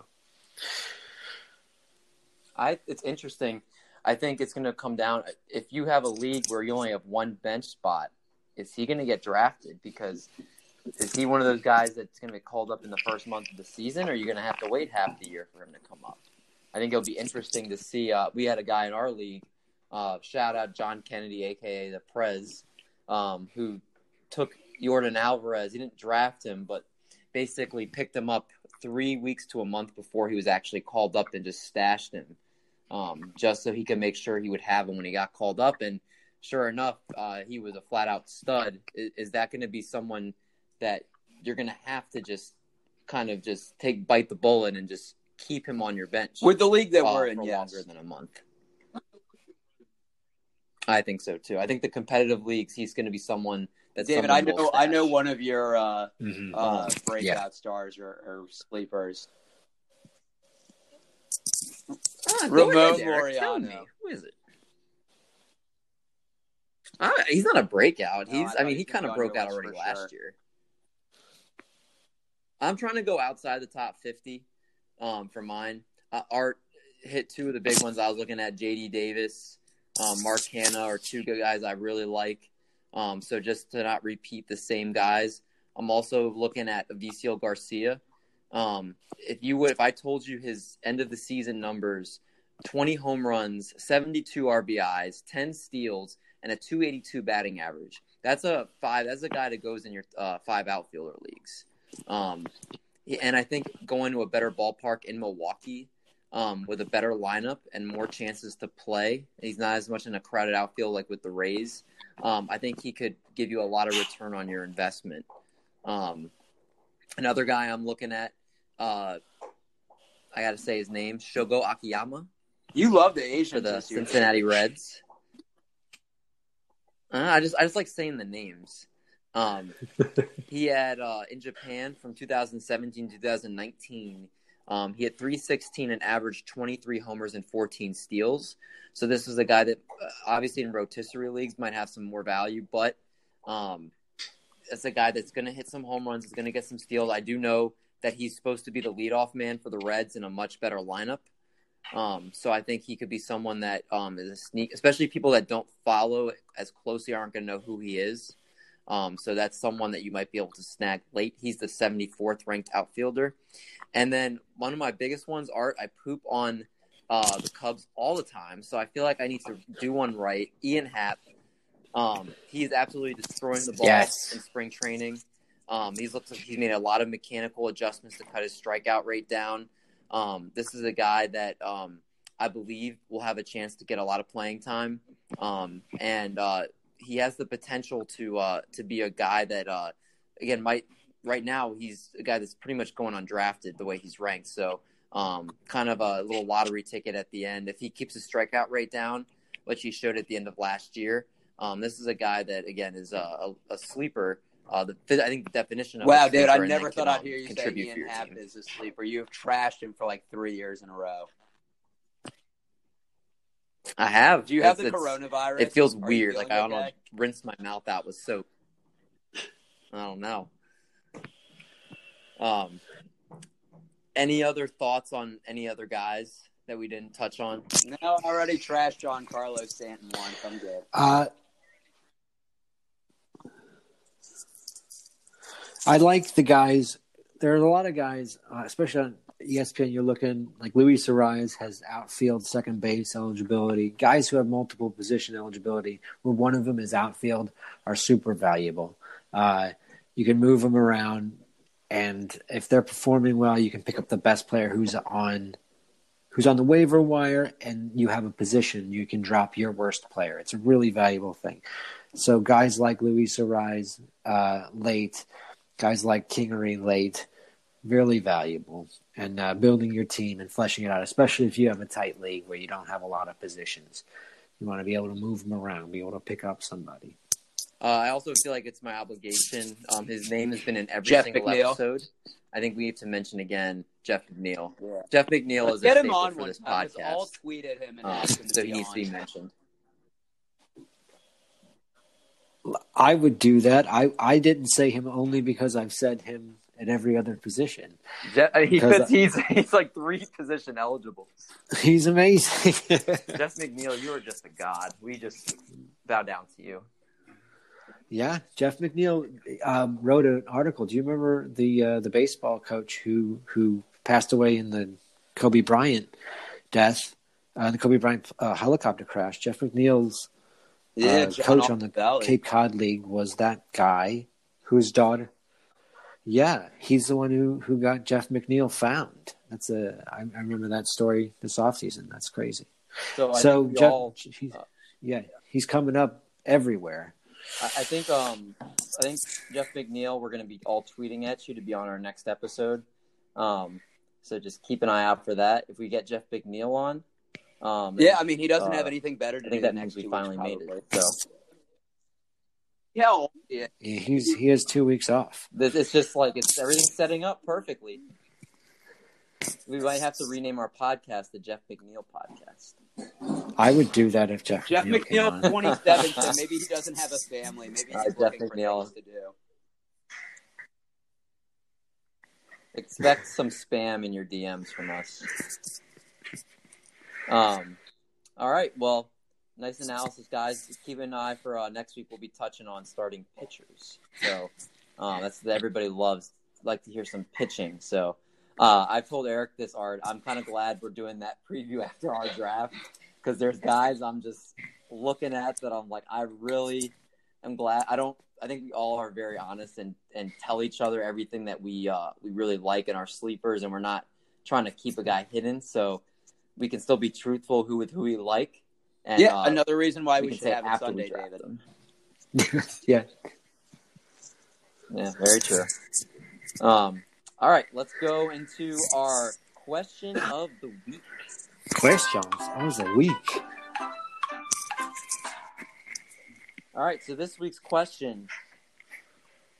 I it's interesting. I think it's going to come down if you have a league where you only have one bench spot. Is he going to get drafted? Because is he one of those guys that's going to get called up in the first month of the season, or are you going to have to wait half the year for him to come up? I think it'll be interesting to see. Uh, we had a guy in our league, uh, shout out John Kennedy, aka the Prez, um, who took Yordan Alvarez. He didn't draft him, but basically picked him up three weeks to a month before he was actually called up and just stashed him um, just so he could make sure he would have him when he got called up. And sure enough, uh, he was a flat out stud. Is, is that going to be someone that you're going to have to just kind of just take bite the bullet and just keep him on your bench
With the league that
uh,
we're in,
for
yes.
longer than a month? I think so too. I think the competitive leagues, he's going to be someone that's
David,
someone
I know
will
I know one of your uh,
Mhm.
uh, breakout stars or, or sleepers.
Ah,
Ramon
ahead, Derek. Tell
Laureano.
Who is it? Ah, he's not a breakout.
No,
He's.
I
I, mean,
he
he kind of
gonna be on
broke out already
for
last
sure.
year. I'm trying to go outside the top 50 um, for mine. Uh, Art hit two of the big ones. I was looking at J.D. Davis, um, Mark Canha are two good guys I really like. Um, so just to not repeat the same guys, I'm also looking at Avisail Garcia. Um, if you would, if I told you his end of the season numbers, 20 home runs, 72 RBIs, 10 steals, and a 282 batting average. That's a five. That's a guy that goes in your uh, five outfielder leagues. Um, and I think going to a better ballpark in Milwaukee um, with a better lineup and more chances to play. He's not as much in a crowded outfield like with the Rays. Um, I think he could give you a lot of return on your investment. Um, another guy I'm looking at, uh, I got to say his name, Shogo Akiyama
You love the
for the
this year.
Cincinnati Reds. Uh, I just I just like saying the names. Um, [LAUGHS] he had uh, in Japan from 2017 to 2019. Um, he had 316 and averaged 23 homers and 14 steals. So this is a guy that uh, obviously in rotisserie leagues might have some more value, but um, it's a guy that's going to hit some home runs. Is going to get some steals. I do know that he's supposed to be the leadoff man for the Reds in a much better lineup. Um, so I think he could be someone that um, is a sneak, especially people that don't follow as closely aren't going to know who he is. Um, so that's someone that you might be able to snag late. He's the 74th ranked outfielder. And then one of my biggest ones, Art, I poop on uh, the Cubs all the time. So I feel like I need to do one right. Ian Happ, um, he's absolutely destroying the ball
Yes.
in spring training. Um, he's looks like he's made a lot of mechanical adjustments to cut his strikeout rate down. Um, this is a guy that um, I believe will have a chance to get a lot of playing time, um, and uh, he has the potential to uh, to be a guy that uh, again might right now he's a guy that's pretty much going undrafted the way he's ranked. So um, kind of a little lottery ticket at the end if he keeps his strikeout rate down, which he showed at the end of last year. Um, this is a guy that again is a, a, a sleeper. Uh, the, I think the definition of
Wow,
a
dude, I never thought
can,
I'd hear you say Ian Happ is a sleeper. You have trashed him for like three years in a row.
I have.
Do you have
It's-
the
it's-
coronavirus?
It feels
Are
weird. Like I don't know,
okay?
rinse my mouth out with soap. I don't know. Um, any other thoughts on any other guys that we didn't touch on?
No, I already trashed Giancarlo Stanton once. I'm good.
Uh, I like the guys. There are a lot of guys, uh, especially on ESPN. You're looking like Luis Arraez has outfield, second base eligibility. Guys who have multiple position eligibility, where one of them is outfield, are super valuable. Uh, you can move them around, and if they're performing well, you can pick up the best player who's on who's on the waiver wire, and you have a position. You can drop your worst player. It's a really valuable thing. So guys like Luis Arraez uh, late, guys like Kingery late, really valuable. And uh, building your team and fleshing it out, especially if you have a tight league where you don't have a lot of positions. You want to be able to move them around, be able to pick up somebody.
Uh, I also feel like it's my obligation. Um, his name has been in every
Jeff
single
McNeil.
episode. I think we need to mention again Jeff McNeil.
Yeah.
Jeff McNeil
Let's
is
get
a
him
staple
on
for
one
this
time. Let's all
podcast,
tweet at him and
um,
ask him to
so
be
he needs to be mentioned.
I would do that. I, I didn't say him only because I've said him at every other position.
Jeff, he fits, he's he's like three position eligible.
He's amazing. [LAUGHS]
Jeff McNeil, you are just a god. We just bow down to you.
Yeah, Jeff McNeil um, wrote an article. Do you remember the uh, the baseball coach who who passed away in the Kobe Bryant death, uh, the Kobe Bryant uh, helicopter crash? Jeff McNeil's
Yeah,
uh, coach on the
Valley.
Cape Cod League was that guy whose daughter. Yeah, he's the one who who got Jeff McNeil found. That's a I, I remember that story this offseason. That's crazy.
So I
so
think
Jeff,
all,
he's,
uh,
yeah, he's coming up everywhere.
I, I think um I think Jeff McNeil, we're gonna be all tweeting at you to be on our next episode. Um, so just keep an eye out for that. If we get Jeff McNeil on, um,
Yeah, I mean, he doesn't
Uh,
have anything better to
I
do.
think
the
that
next
means we finally made it. So
Yeah, yeah.
He's he has two weeks off.
it's just like it's everything's setting up perfectly. We might have to rename our podcast the Jeff McNeil podcast.
I would do that if Jeff,
Jeff
McNeil
McNeil, 27, so maybe he doesn't have a family. Maybe he's
Uh, Jeff
looking for
McNeil.
things to do.
Expect some spam in your DMs from us. Um, all right. Well, nice analysis, guys. Keep an eye for uh, next week. We'll be touching on starting pitchers. So um, that's that everybody loves. Like to hear some pitching. So uh, I've told Eric this art. I'm kind of glad we're doing that preview [LAUGHS] after our draft because there's guys I'm just looking at that I'm like I really am glad. I don't. I think we all are very honest and and tell each other everything that we uh, we really like in our sleepers, and we're not trying to keep a guy hidden. So we can still be truthful who with who we like. And,
yeah,
uh,
another reason why we,
can
should have it Sunday,
we draft
David.
them. [LAUGHS]
yeah,
Yeah, very true. Um, all right, let's go into our question of the week.
questions. That was a week.
All right, so this week's question: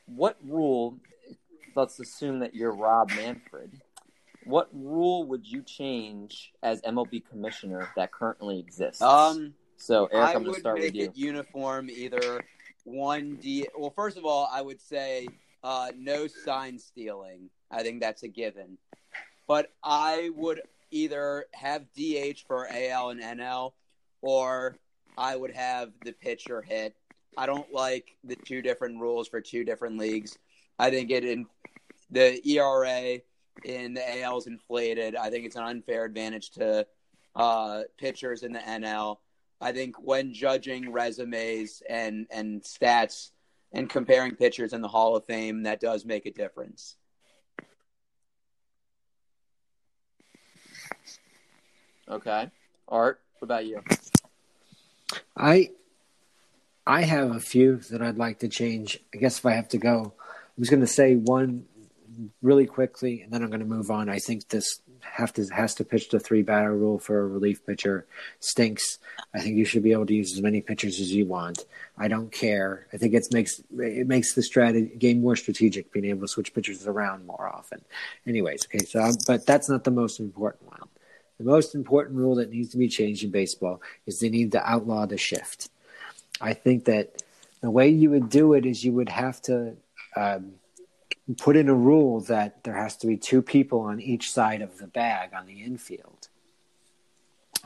What rule? Let's assume that you're Rob Manfred. What rule would you change as MLB commissioner that currently exists?
Um,
so Eric,
I
I'm going to start with you.
it uniform. Either one D. Well, first of all, I would say uh, no sign stealing. I think that's a given. But I would either have DH for AL and NL, or I would have the pitcher hit. I don't like the two different rules for two different leagues. I think it in the ERA in the AL is inflated. I think it's an unfair advantage to uh, pitchers in the NL. I think when judging resumes and and stats and comparing pitchers in the Hall of Fame, that does make a difference.
Okay, Art, what about you?
I I have a few that I'd like to change. I guess if I have to go, I was going to say one really quickly, and then I'm going to move on. I think this have to has to pitch the three batter rule for a relief pitcher stinks. I think you should be able to use as many pitchers as you want. I don't care. I think it makes it makes the strategy game more strategic, being able to switch pitchers around more often. Anyways, okay, so I'm, but that's not the most important one. The most important rule that needs to be changed in baseball is they need to outlaw the shift. I think that the way you would do it is you would have to um, put in a rule that there has to be two people on each side of the bag on the infield.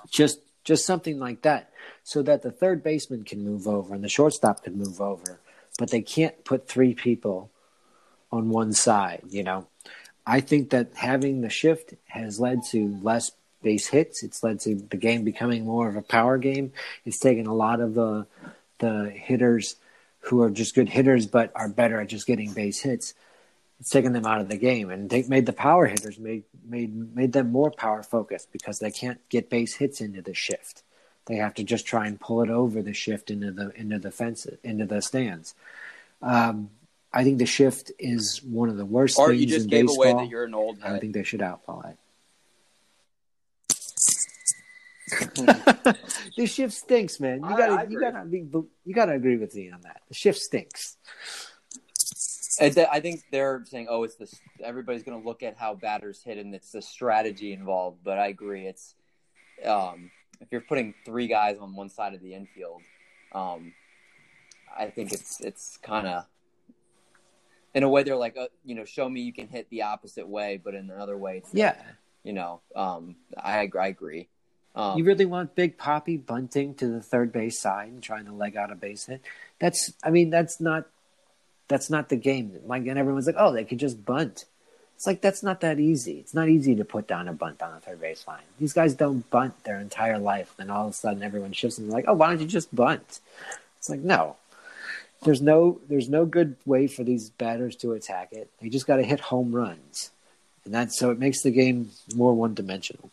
Just just something like that, so that the third baseman can move over and the shortstop can move over, but they can't put three people on one side. You know, I think that having the shift has led to less base hits. It's led to the game becoming more of a power game. It's taken a lot of the the hitters who are just good hitters but are better at just getting base hits. It's taken them out of the game and they made the power hitters made made made them more power focused because they can't get base hits into the shift. They have to just try and pull it over the shift into the into the fence into the stands. Um, I think the shift is one of the worst
Or
things
you just
in
gave
baseball.
away that you're an old
I think they should outlaw it. [LAUGHS] the shift stinks, man. You gotta, you gotta be, you gotta agree with me on that. The shift stinks.
I I think they're saying, "Oh, it's this." Everybody's going to look at how batters hit, and it's the strategy involved. But I agree, it's um, if you're putting three guys on one side of the infield, um, I think it's it's kind of in a way they're like, uh, you know, show me you can hit the opposite way, but in another way, it's
Yeah,
you know, um, I I agree. Um,
you really want Big Poppy bunting to the third base side and trying to leg out a base hit? That's, I mean, that's not, that's not the game. Like, and everyone's like, oh, they could just bunt. It's like that's not that easy. It's not easy to put down a bunt on the third base line. These guys don't bunt their entire life. Then all of a sudden, everyone shifts and like, "Oh, why don't you just bunt?" It's like no. There's no there's no good way for these batters to attack it. They just got to hit home runs, and that's so it makes the game more one dimensional.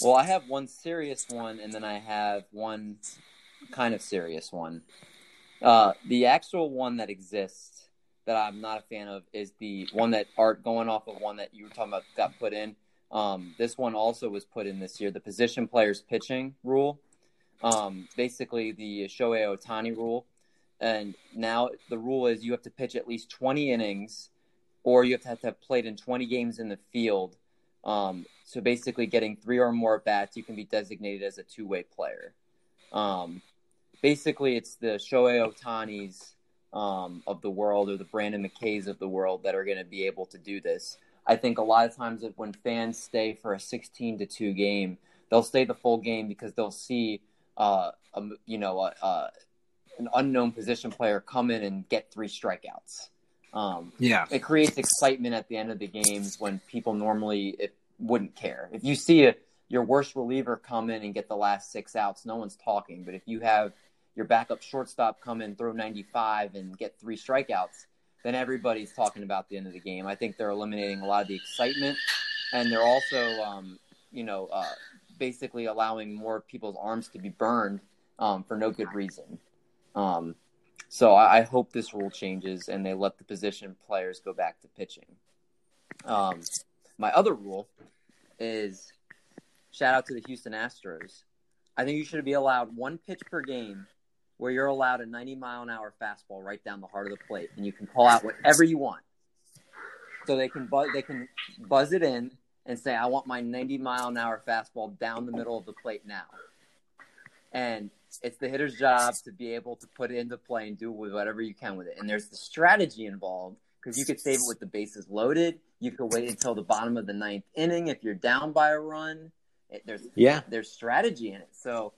Well, I have one serious one, and then I have one kind of serious one. Uh, the actual one that exists that I'm not a fan of is the one that Art going off of one that you were talking about got put in. Um, this one also was put in this year. The position players pitching rule, um, basically the Shohei Ohtani rule, and now the rule is you have to pitch at least 20 innings, or you have to have, to have played in 20 games in the field. Um, so basically, getting three or more bats, you can be designated as a two-way player. Um, basically, it's the Shohei Ohtanis um, of the world or the Brendan McKays of the world that are going to be able to do this. I think a lot of times when fans stay for a 16 to 2 game, they'll stay the full game because they'll see, uh, a, you know, a, a, an unknown position player come in and get three strikeouts. Um,
Yeah.
it creates excitement at the end of the games when people normally it wouldn't care. If you see a, your worst reliever come in and get the last six outs, no one's talking. But if you have your backup shortstop come in, throw 95, and get three strikeouts, then everybody's talking about the end of the game. I think they're eliminating a lot of the excitement, and they're also, um, you know, uh, basically allowing more people's arms to be burned um, for no good reason. Um, so I, I hope this rule changes and they let the position players go back to pitching. Um, my other rule is shout out to the Houston Astros. I think you should be allowed one pitch per game where you're allowed a 90 mile an hour fastball right down the heart of the plate, and you can call out whatever you want. So they can buzz, they can buzz it in and say, "I want my 90 mile an hour fastball down the middle of the plate now." And it's the hitter's job to be able to put it into play and do with whatever you can with it. And there's the strategy involved because you could save it with the bases loaded. You could wait until the bottom of the ninth inning if you're down by a run. It, there's
Yeah.
there's strategy in it. So,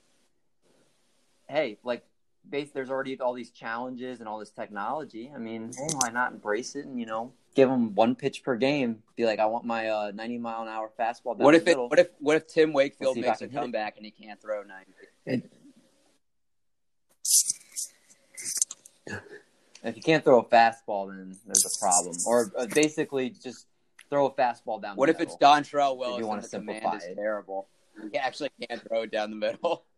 hey, like, base, there's already all these challenges and all this technology. I mean, hey, why not embrace it and you know give them one pitch per game? Be like, I want my uh, 90 mile an hour fastball down
What
the
if it?
middle.
What if? What if Tim Wakefield
see if I
makes a
can it.
comeback and he can't throw ninety?
If you can't throw a fastball, then there's a problem. Or uh, basically, just throw a fastball down.
What
the
if it's
middle.
Dontrelle Willis
you wanna
and the
simplify it.
terrible? He actually can't throw it down the middle. [LAUGHS]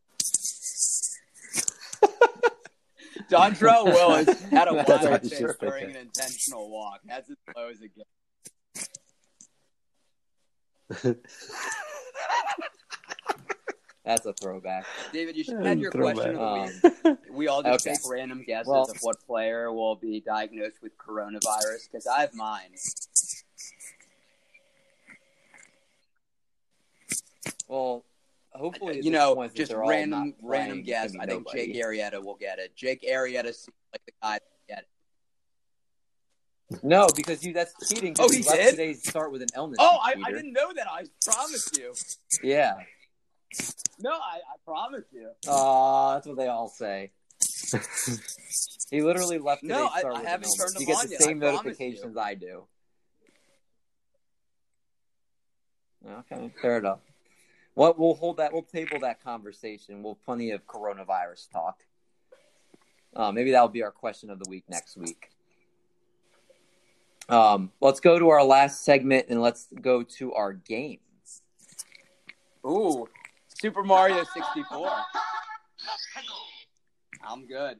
Dontrelle [LAUGHS] Willis had a
That's
wild
what
pitch during an intentional walk. That's as low as it gets.
That's a throwback.
David, you should have your
Throwback.
question
Um.
We all just
okay.
take random guesses
Well-
of what player will be diagnosed with coronavirus because I have mine.
well, hopefully,
you know, just random random guess. I think. Jake Arrieta will get it. Jake Arrieta seems like the guy to get it.
No, because you that's cheating.
Oh, he did?
today's start with an illness.
Oh, I, I didn't know that. I promise you.
Yeah.
No, I, I promise you.
Uh, that's what they all say. [LAUGHS] he literally left today's
No, I-
start
I
with an
haven't
illness.
turned
You get the
yet,
same
you.
notifications I do. Okay, fair enough. What we'll hold that. We'll table that conversation. We'll have plenty of coronavirus talk. Uh, maybe that'll be our question of the week next week. Um, let's go to our last segment and let's go to our game.
Ooh, Super Mario 64. I'm good.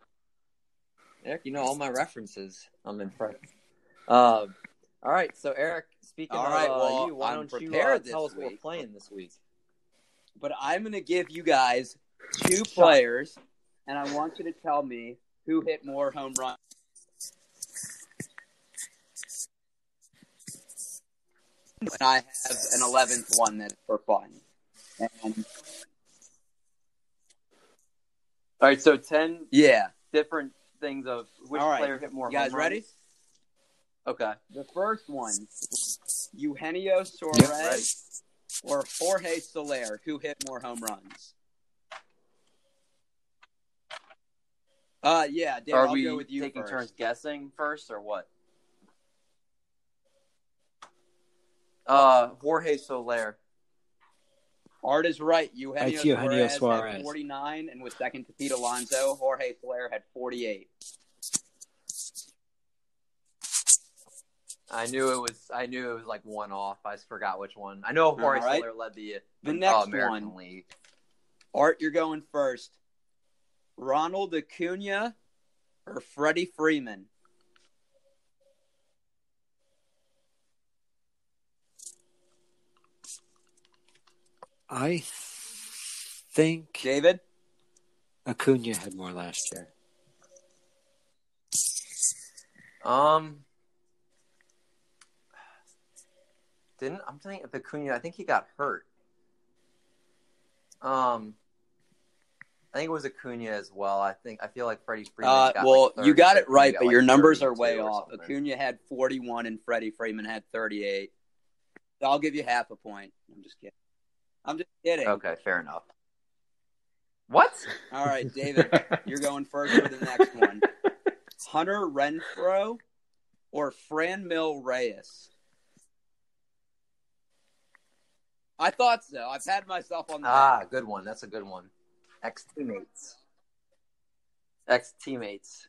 Eric, you know all my references. I'm impressed. Um, all right, so Eric, speaking
All
of
right,
uh,
well,
you, why
I'm
don't you uh, tell us
this
what we're playing this week?
But I'm going to give you guys two players, and I want you to tell me who hit more home runs. And I have an 11th one that's for fun. And
All right, so ten
yeah,
different things of which
right.
player hit more.
you guys ready?
runs. Okay.
The first one, Eugenio. Suarez or Jorge Soler, who hit more home runs? Uh, yeah, Dave,
Are
I'll
we
go with you
taking
first.
turns guessing first, or what? Uh, Jorge Soler.
Art is right. Eugenio,
It's Eugenio
Suarez,
Suarez.
had 49 and was second to Pete Alonso. Jorge Soler had 48.
I knew it was. I knew it was like one off. I just forgot which one. I know Horace
right.
Miller led the
The
uh,
next
American
one.
League.
Art, you're going first. Ronald Acuna or Freddie Freeman?
I think
David?
Acuna had more last year.
Um, didn't I'm thinking of Acuna. I think he got hurt. Um, I think it was Acuna as well. I think I feel like Freddie Freeman.
Uh, well,
like
you got it right,
got,
but
like,
your numbers are way off.
something.
Acuna had 41 and Freddie Freeman had 38. So I'll give you half a point. I'm just kidding. I'm just kidding.
Okay, fair enough. What?
All right, David, [LAUGHS] you're going first for the next one. [LAUGHS] Hunter Renfroe or Franmil Reyes? I thought so. I've had myself on the
Ah, good one. That's a good one. Ex teammates. Ex teammates.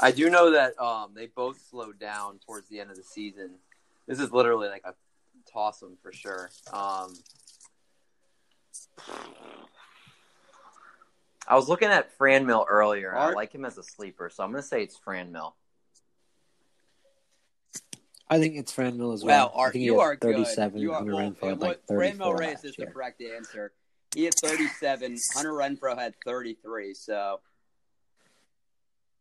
I do know that um, they both slowed down towards the end of the season. This is literally like a toss 'em for sure. Um, I was looking at Franmil earlier. and I like him as a sleeper, so I'm going to say it's Franmil.
I think it's Franmil as
Wow,
well. I
Art, you are
37.
good. You are,
Hunter had
what-
like
Franmil
34
Reyes is the correct answer. He had 37. Hunter Renfroe had 33. So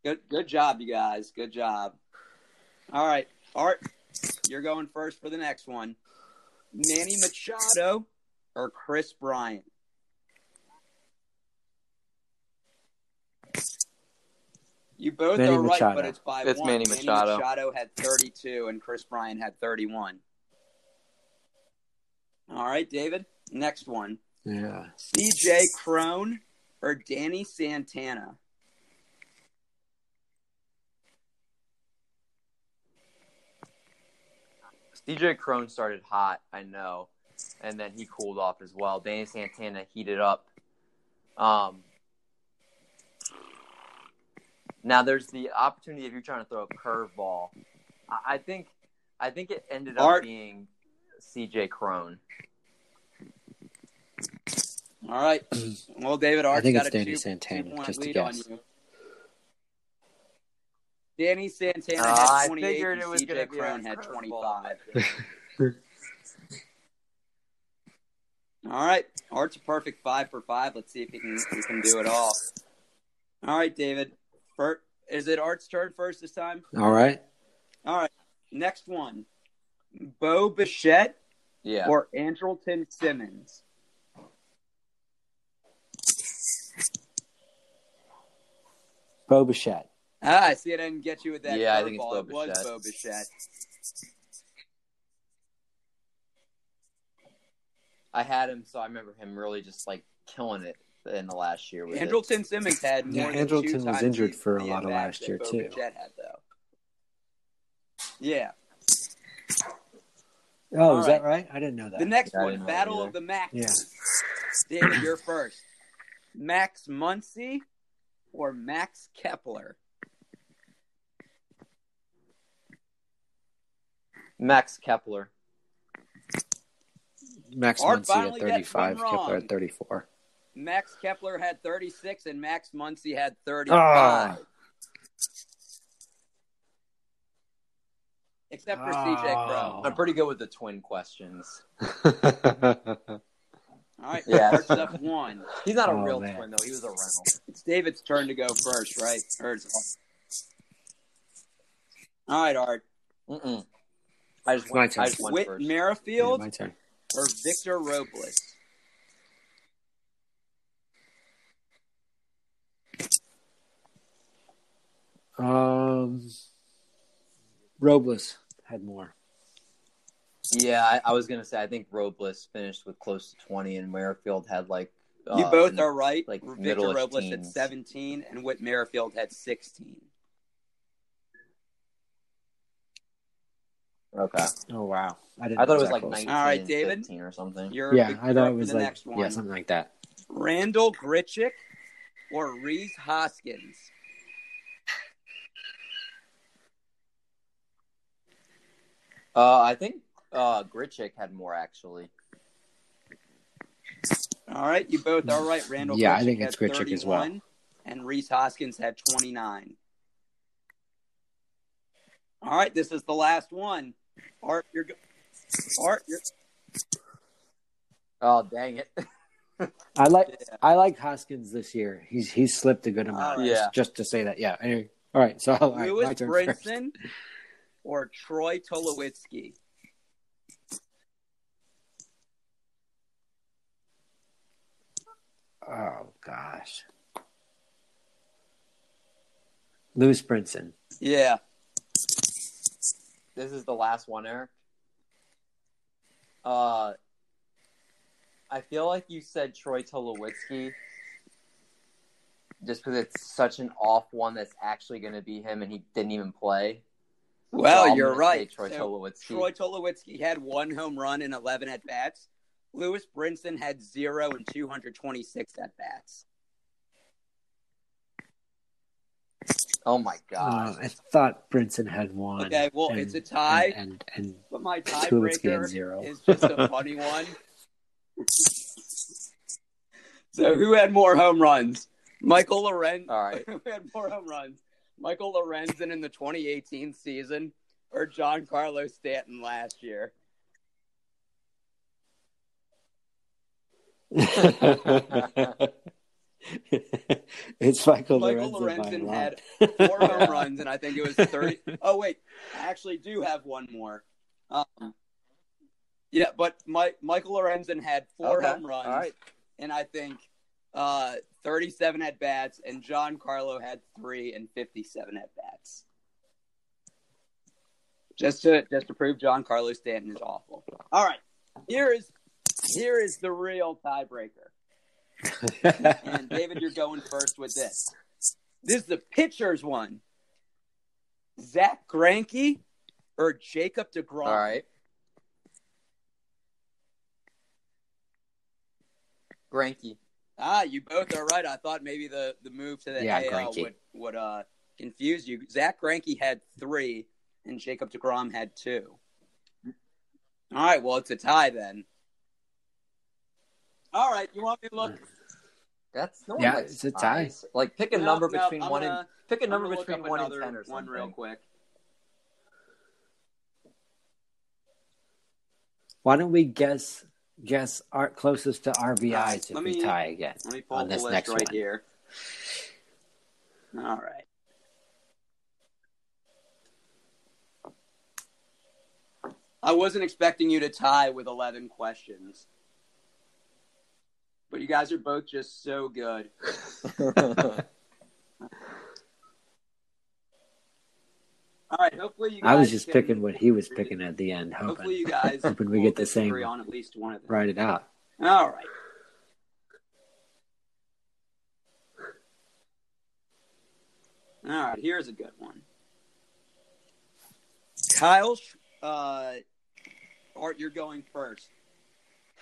good, good job, you guys. Good job. All right, Art, you're going first for the next one. Manny Machado or Kris Bryant? You both
Manny
are right,
Machado.
but it's by
It's
one.
Manny Machado.
Machado had 32 and Kris Bryant had 31. All right, David. Next one.
Yeah.
CJ Cron or Danny Santana?
DJ Cron started hot, I know, and then he cooled off as well. Danny Santana heated up. Um, now there's the opportunity if you're trying to throw a curveball. I, I think, I think it ended up
Art.
being CJ Cron.
All right. [CLEARS THROAT] Well, David Art's
think
got
it's
a
Danny
two,
Santana,
two-point
just a guess.
Danny Santana
Uh,
had
I
28
figured
and
it was
CJ
gonna be a
Cron had 25. [LAUGHS] All right. Art's a perfect five for five. Let's see if he can he can do it all. All right, David. First, is it Art's turn first this time?
All right.
All right. Next one. Bo Bichette
Yeah.
or Andrelton Simmons?
Bo Bichette.
Ah, I see. I didn't get you with that.
Yeah, I think it's
curveball.
Bo
It was Bo Bichette.
I had him, so I remember him really just like killing it in the last year. With it.
Andrelton Simmons had more
Yeah,
than two
Andrelton was
times
injured for a lot of last year, too.
Bichette had though. Yeah.
Oh,
All
is
right.
that right? I didn't know that.
The next
Yeah,
one, Battle of the Max.
Yeah.
David, you're first. Max Muncy or Max Kepler?
Max Kepler.
Max
Art
Muncy at 35, Kepler at 34.
Max Kepler had 36 and Max Muncy had 35.
Ah.
Except for CJ
Oh.
Crow.
I'm pretty good with the twin questions.
All right,
Yeah.
Art's up one.
He's not a
Oh,
real
man.
twin though. He was a rental.
It's David's turn to go first, right? Or. All right, Art.
Mm-mm. I just
My
went,
turn.
I just went
Whit
first.
Yeah,
Merrifield
my turn.
or Victor Robles?
Um, Robles had more.
Yeah, I, I was gonna say I think Robles finished with close to 20, and Merrifield had like.
You
uh,
both are right.
like
Victor
middle-ish
Robles had 17 and Whit Merrifield had 16.
Okay.
Oh wow, I didn't.
I thought it was like
close.
19
All right, David.
15 or something.
You're
Yeah, I thought it was like yeah, something like that.
Randal Grichuk or Rhys Hoskins?
Uh, I think uh, Grichuk had more actually.
All right, you both are right. Randall.
Yeah, I think
had
it's Grichuk as well.
And Rhys Hoskins had 29. All right, this is the last one. Art, you're go- Art, you're
Oh dang it! [LAUGHS]
I like
Yeah.
I like Hoskins this year. He's he's slipped a good amount.
All right.
Yeah.
Just, just to say that. Yeah. Anyway, all right. So all right, my
Lewis
turn first.
Brinson or Troy Tulowitzki.
Oh gosh. Lewis Brinson.
Yeah,
This is the last one, Eric. Uh, I feel like you said Troy Tulowitzki, just because it's such an off one that's actually going to be him, and he didn't even play.
Well, you're right.
Troy
So,
Tulowitzki.
Troy Tulowitzki had one home run in 11 at bats. Lewis Brinson had zero and 226 at bats.
Oh my
Uh,
god!
I thought Brinson had one.
Okay, well,
and-
it's a tie.
And and, and
But my
Tulowitzki had
tiebreaker
zero.
is just a funny one. [LAUGHS] so, who had more home runs? Michael Lorenz.
All right. [LAUGHS]
who had more home runs? Michael Lorenzen in the 2018 season or Giancarlo Stanton last year? [LAUGHS]
it's Michael,
Michael
Lorenzen by a
Lorenzen had four home runs, and I think it was 30. [LAUGHS] Oh, wait. I actually do have one more. Um, yeah, but my, Michael Lorenzen had four
Okay,
home runs.
Right.
and I think uh, 37 at bats, and Giancarlo had three and 57 at bats. Just to just to prove Giancarlo Stanton is awful. All right, here is here is the real tiebreaker. [LAUGHS] And David, you're going first with this. This is the pitchers one. Zach Greinke or Jacob Degrom.
All right. Greinke.
Ah, you both are right. I thought maybe the, the move to the
Yeah,
AL
Greinke.
would would uh, confuse you. Zach Greinke had three, and Jacob Degrom had two. All right, well it's a tie then. All right, you want me to look?
That's no
Yeah,
likes
it's a tie.
ties. Like pick a
No,
number
no,
between
I'm
one
gonna-
and pick a
I'm
number between one and ten or
one real quick.
Why don't we guess guess our closest to RBIs if we tie again
Let me pull
on this next
right
one?
here. All right. I wasn't expecting you to tie with 11 questions. But you guys are both just so good. [LAUGHS] [LAUGHS] All right, hopefully you guys
I was just
can-
picking what he was picking at the end, hoping
Hopefully you guys [LAUGHS]
hoping we get the same.
on at least one of them.
write it out.
All right. All right, here's a good one. Kyle, uh, Art, you're going first.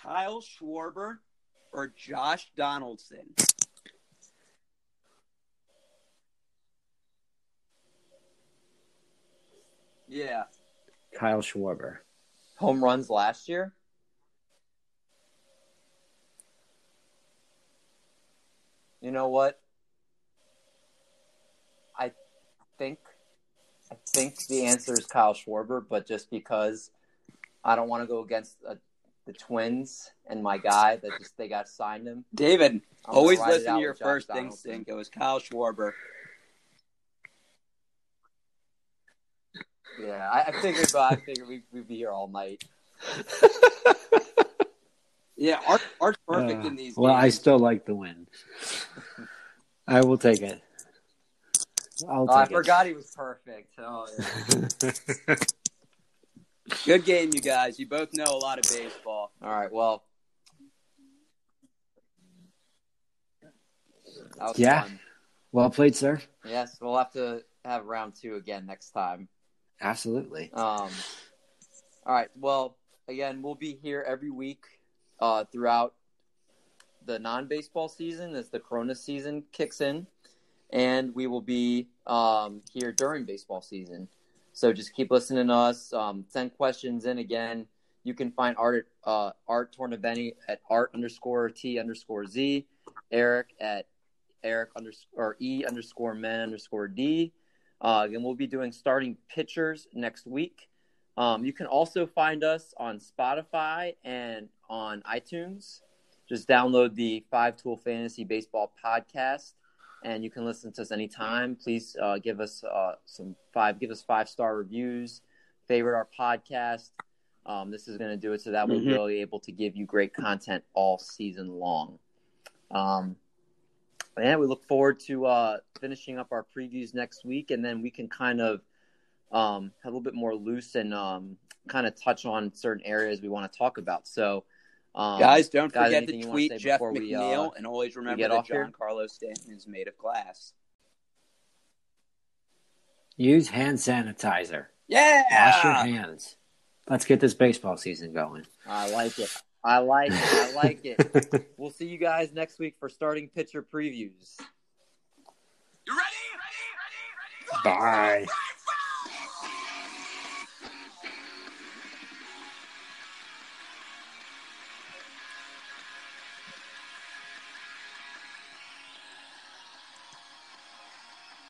Kyle Schwarber or Josh Donaldson? Yeah.
Kyle Schwarber.
Home runs last year. You know what? I think I think the answer is Kyle Schwarber, but just because I don't want to go against uh, the Twins and my guy that just they got signed him.
David,
I'm
always listen to your first
Donaldson.
instinct. It was Kyle Schwarber.
Yeah, I, I figured, but I figured we, we'd be here all night. [LAUGHS]
Yeah, Art, Art's perfect
Uh,
in these
well, I still like the win. I will take it. I'll
Oh, I
take
forgot he was perfect. Oh, yeah. [LAUGHS]
Good game, you guys. You both know a lot of baseball.
All right, well.
Yeah.
fun.
well played, sir.
Yes, we'll have to have round two again next time.
Absolutely.
Um, all right. Well, again, we'll be here every week uh, throughout the non-baseball season as the Corona season kicks in, and we will be um, here during baseball season. So just keep listening to us. Um, send questions in again. You can find Art uh, Art Tornaveni at Art underscore T underscore Z. Eric at Eric underscore E underscore Men underscore D. Uh, and we'll be doing starting pitchers next week. Um, you can also find us on Spotify and on iTunes. Just download the Five Tool Fantasy Baseball podcast, and you can listen to us anytime. Please uh, give us uh, some five, give us five star reviews, favorite our podcast. Um, this is going to do it so that we're
Mhm.
really able to give you great content all season long. Um, and we look forward to uh, finishing up our previews next week, and then we can kind of um, have a little bit more loose and um, kind of touch on certain areas we want to talk about. So, um,
guys, don't
guys,
forget to
wanna
tweet Jeff
before we, uh,
McNeil, and always remember
get
that? John Carlos Stanton is made of glass.
Use hand sanitizer.
Yeah.
Wash your hands. Let's get this baseball season going.
I like it. I like it. I like it. [LAUGHS] We'll see you guys next week for starting pitcher previews.
You ready? Ready? Ready? Ready?
Bye.
Right.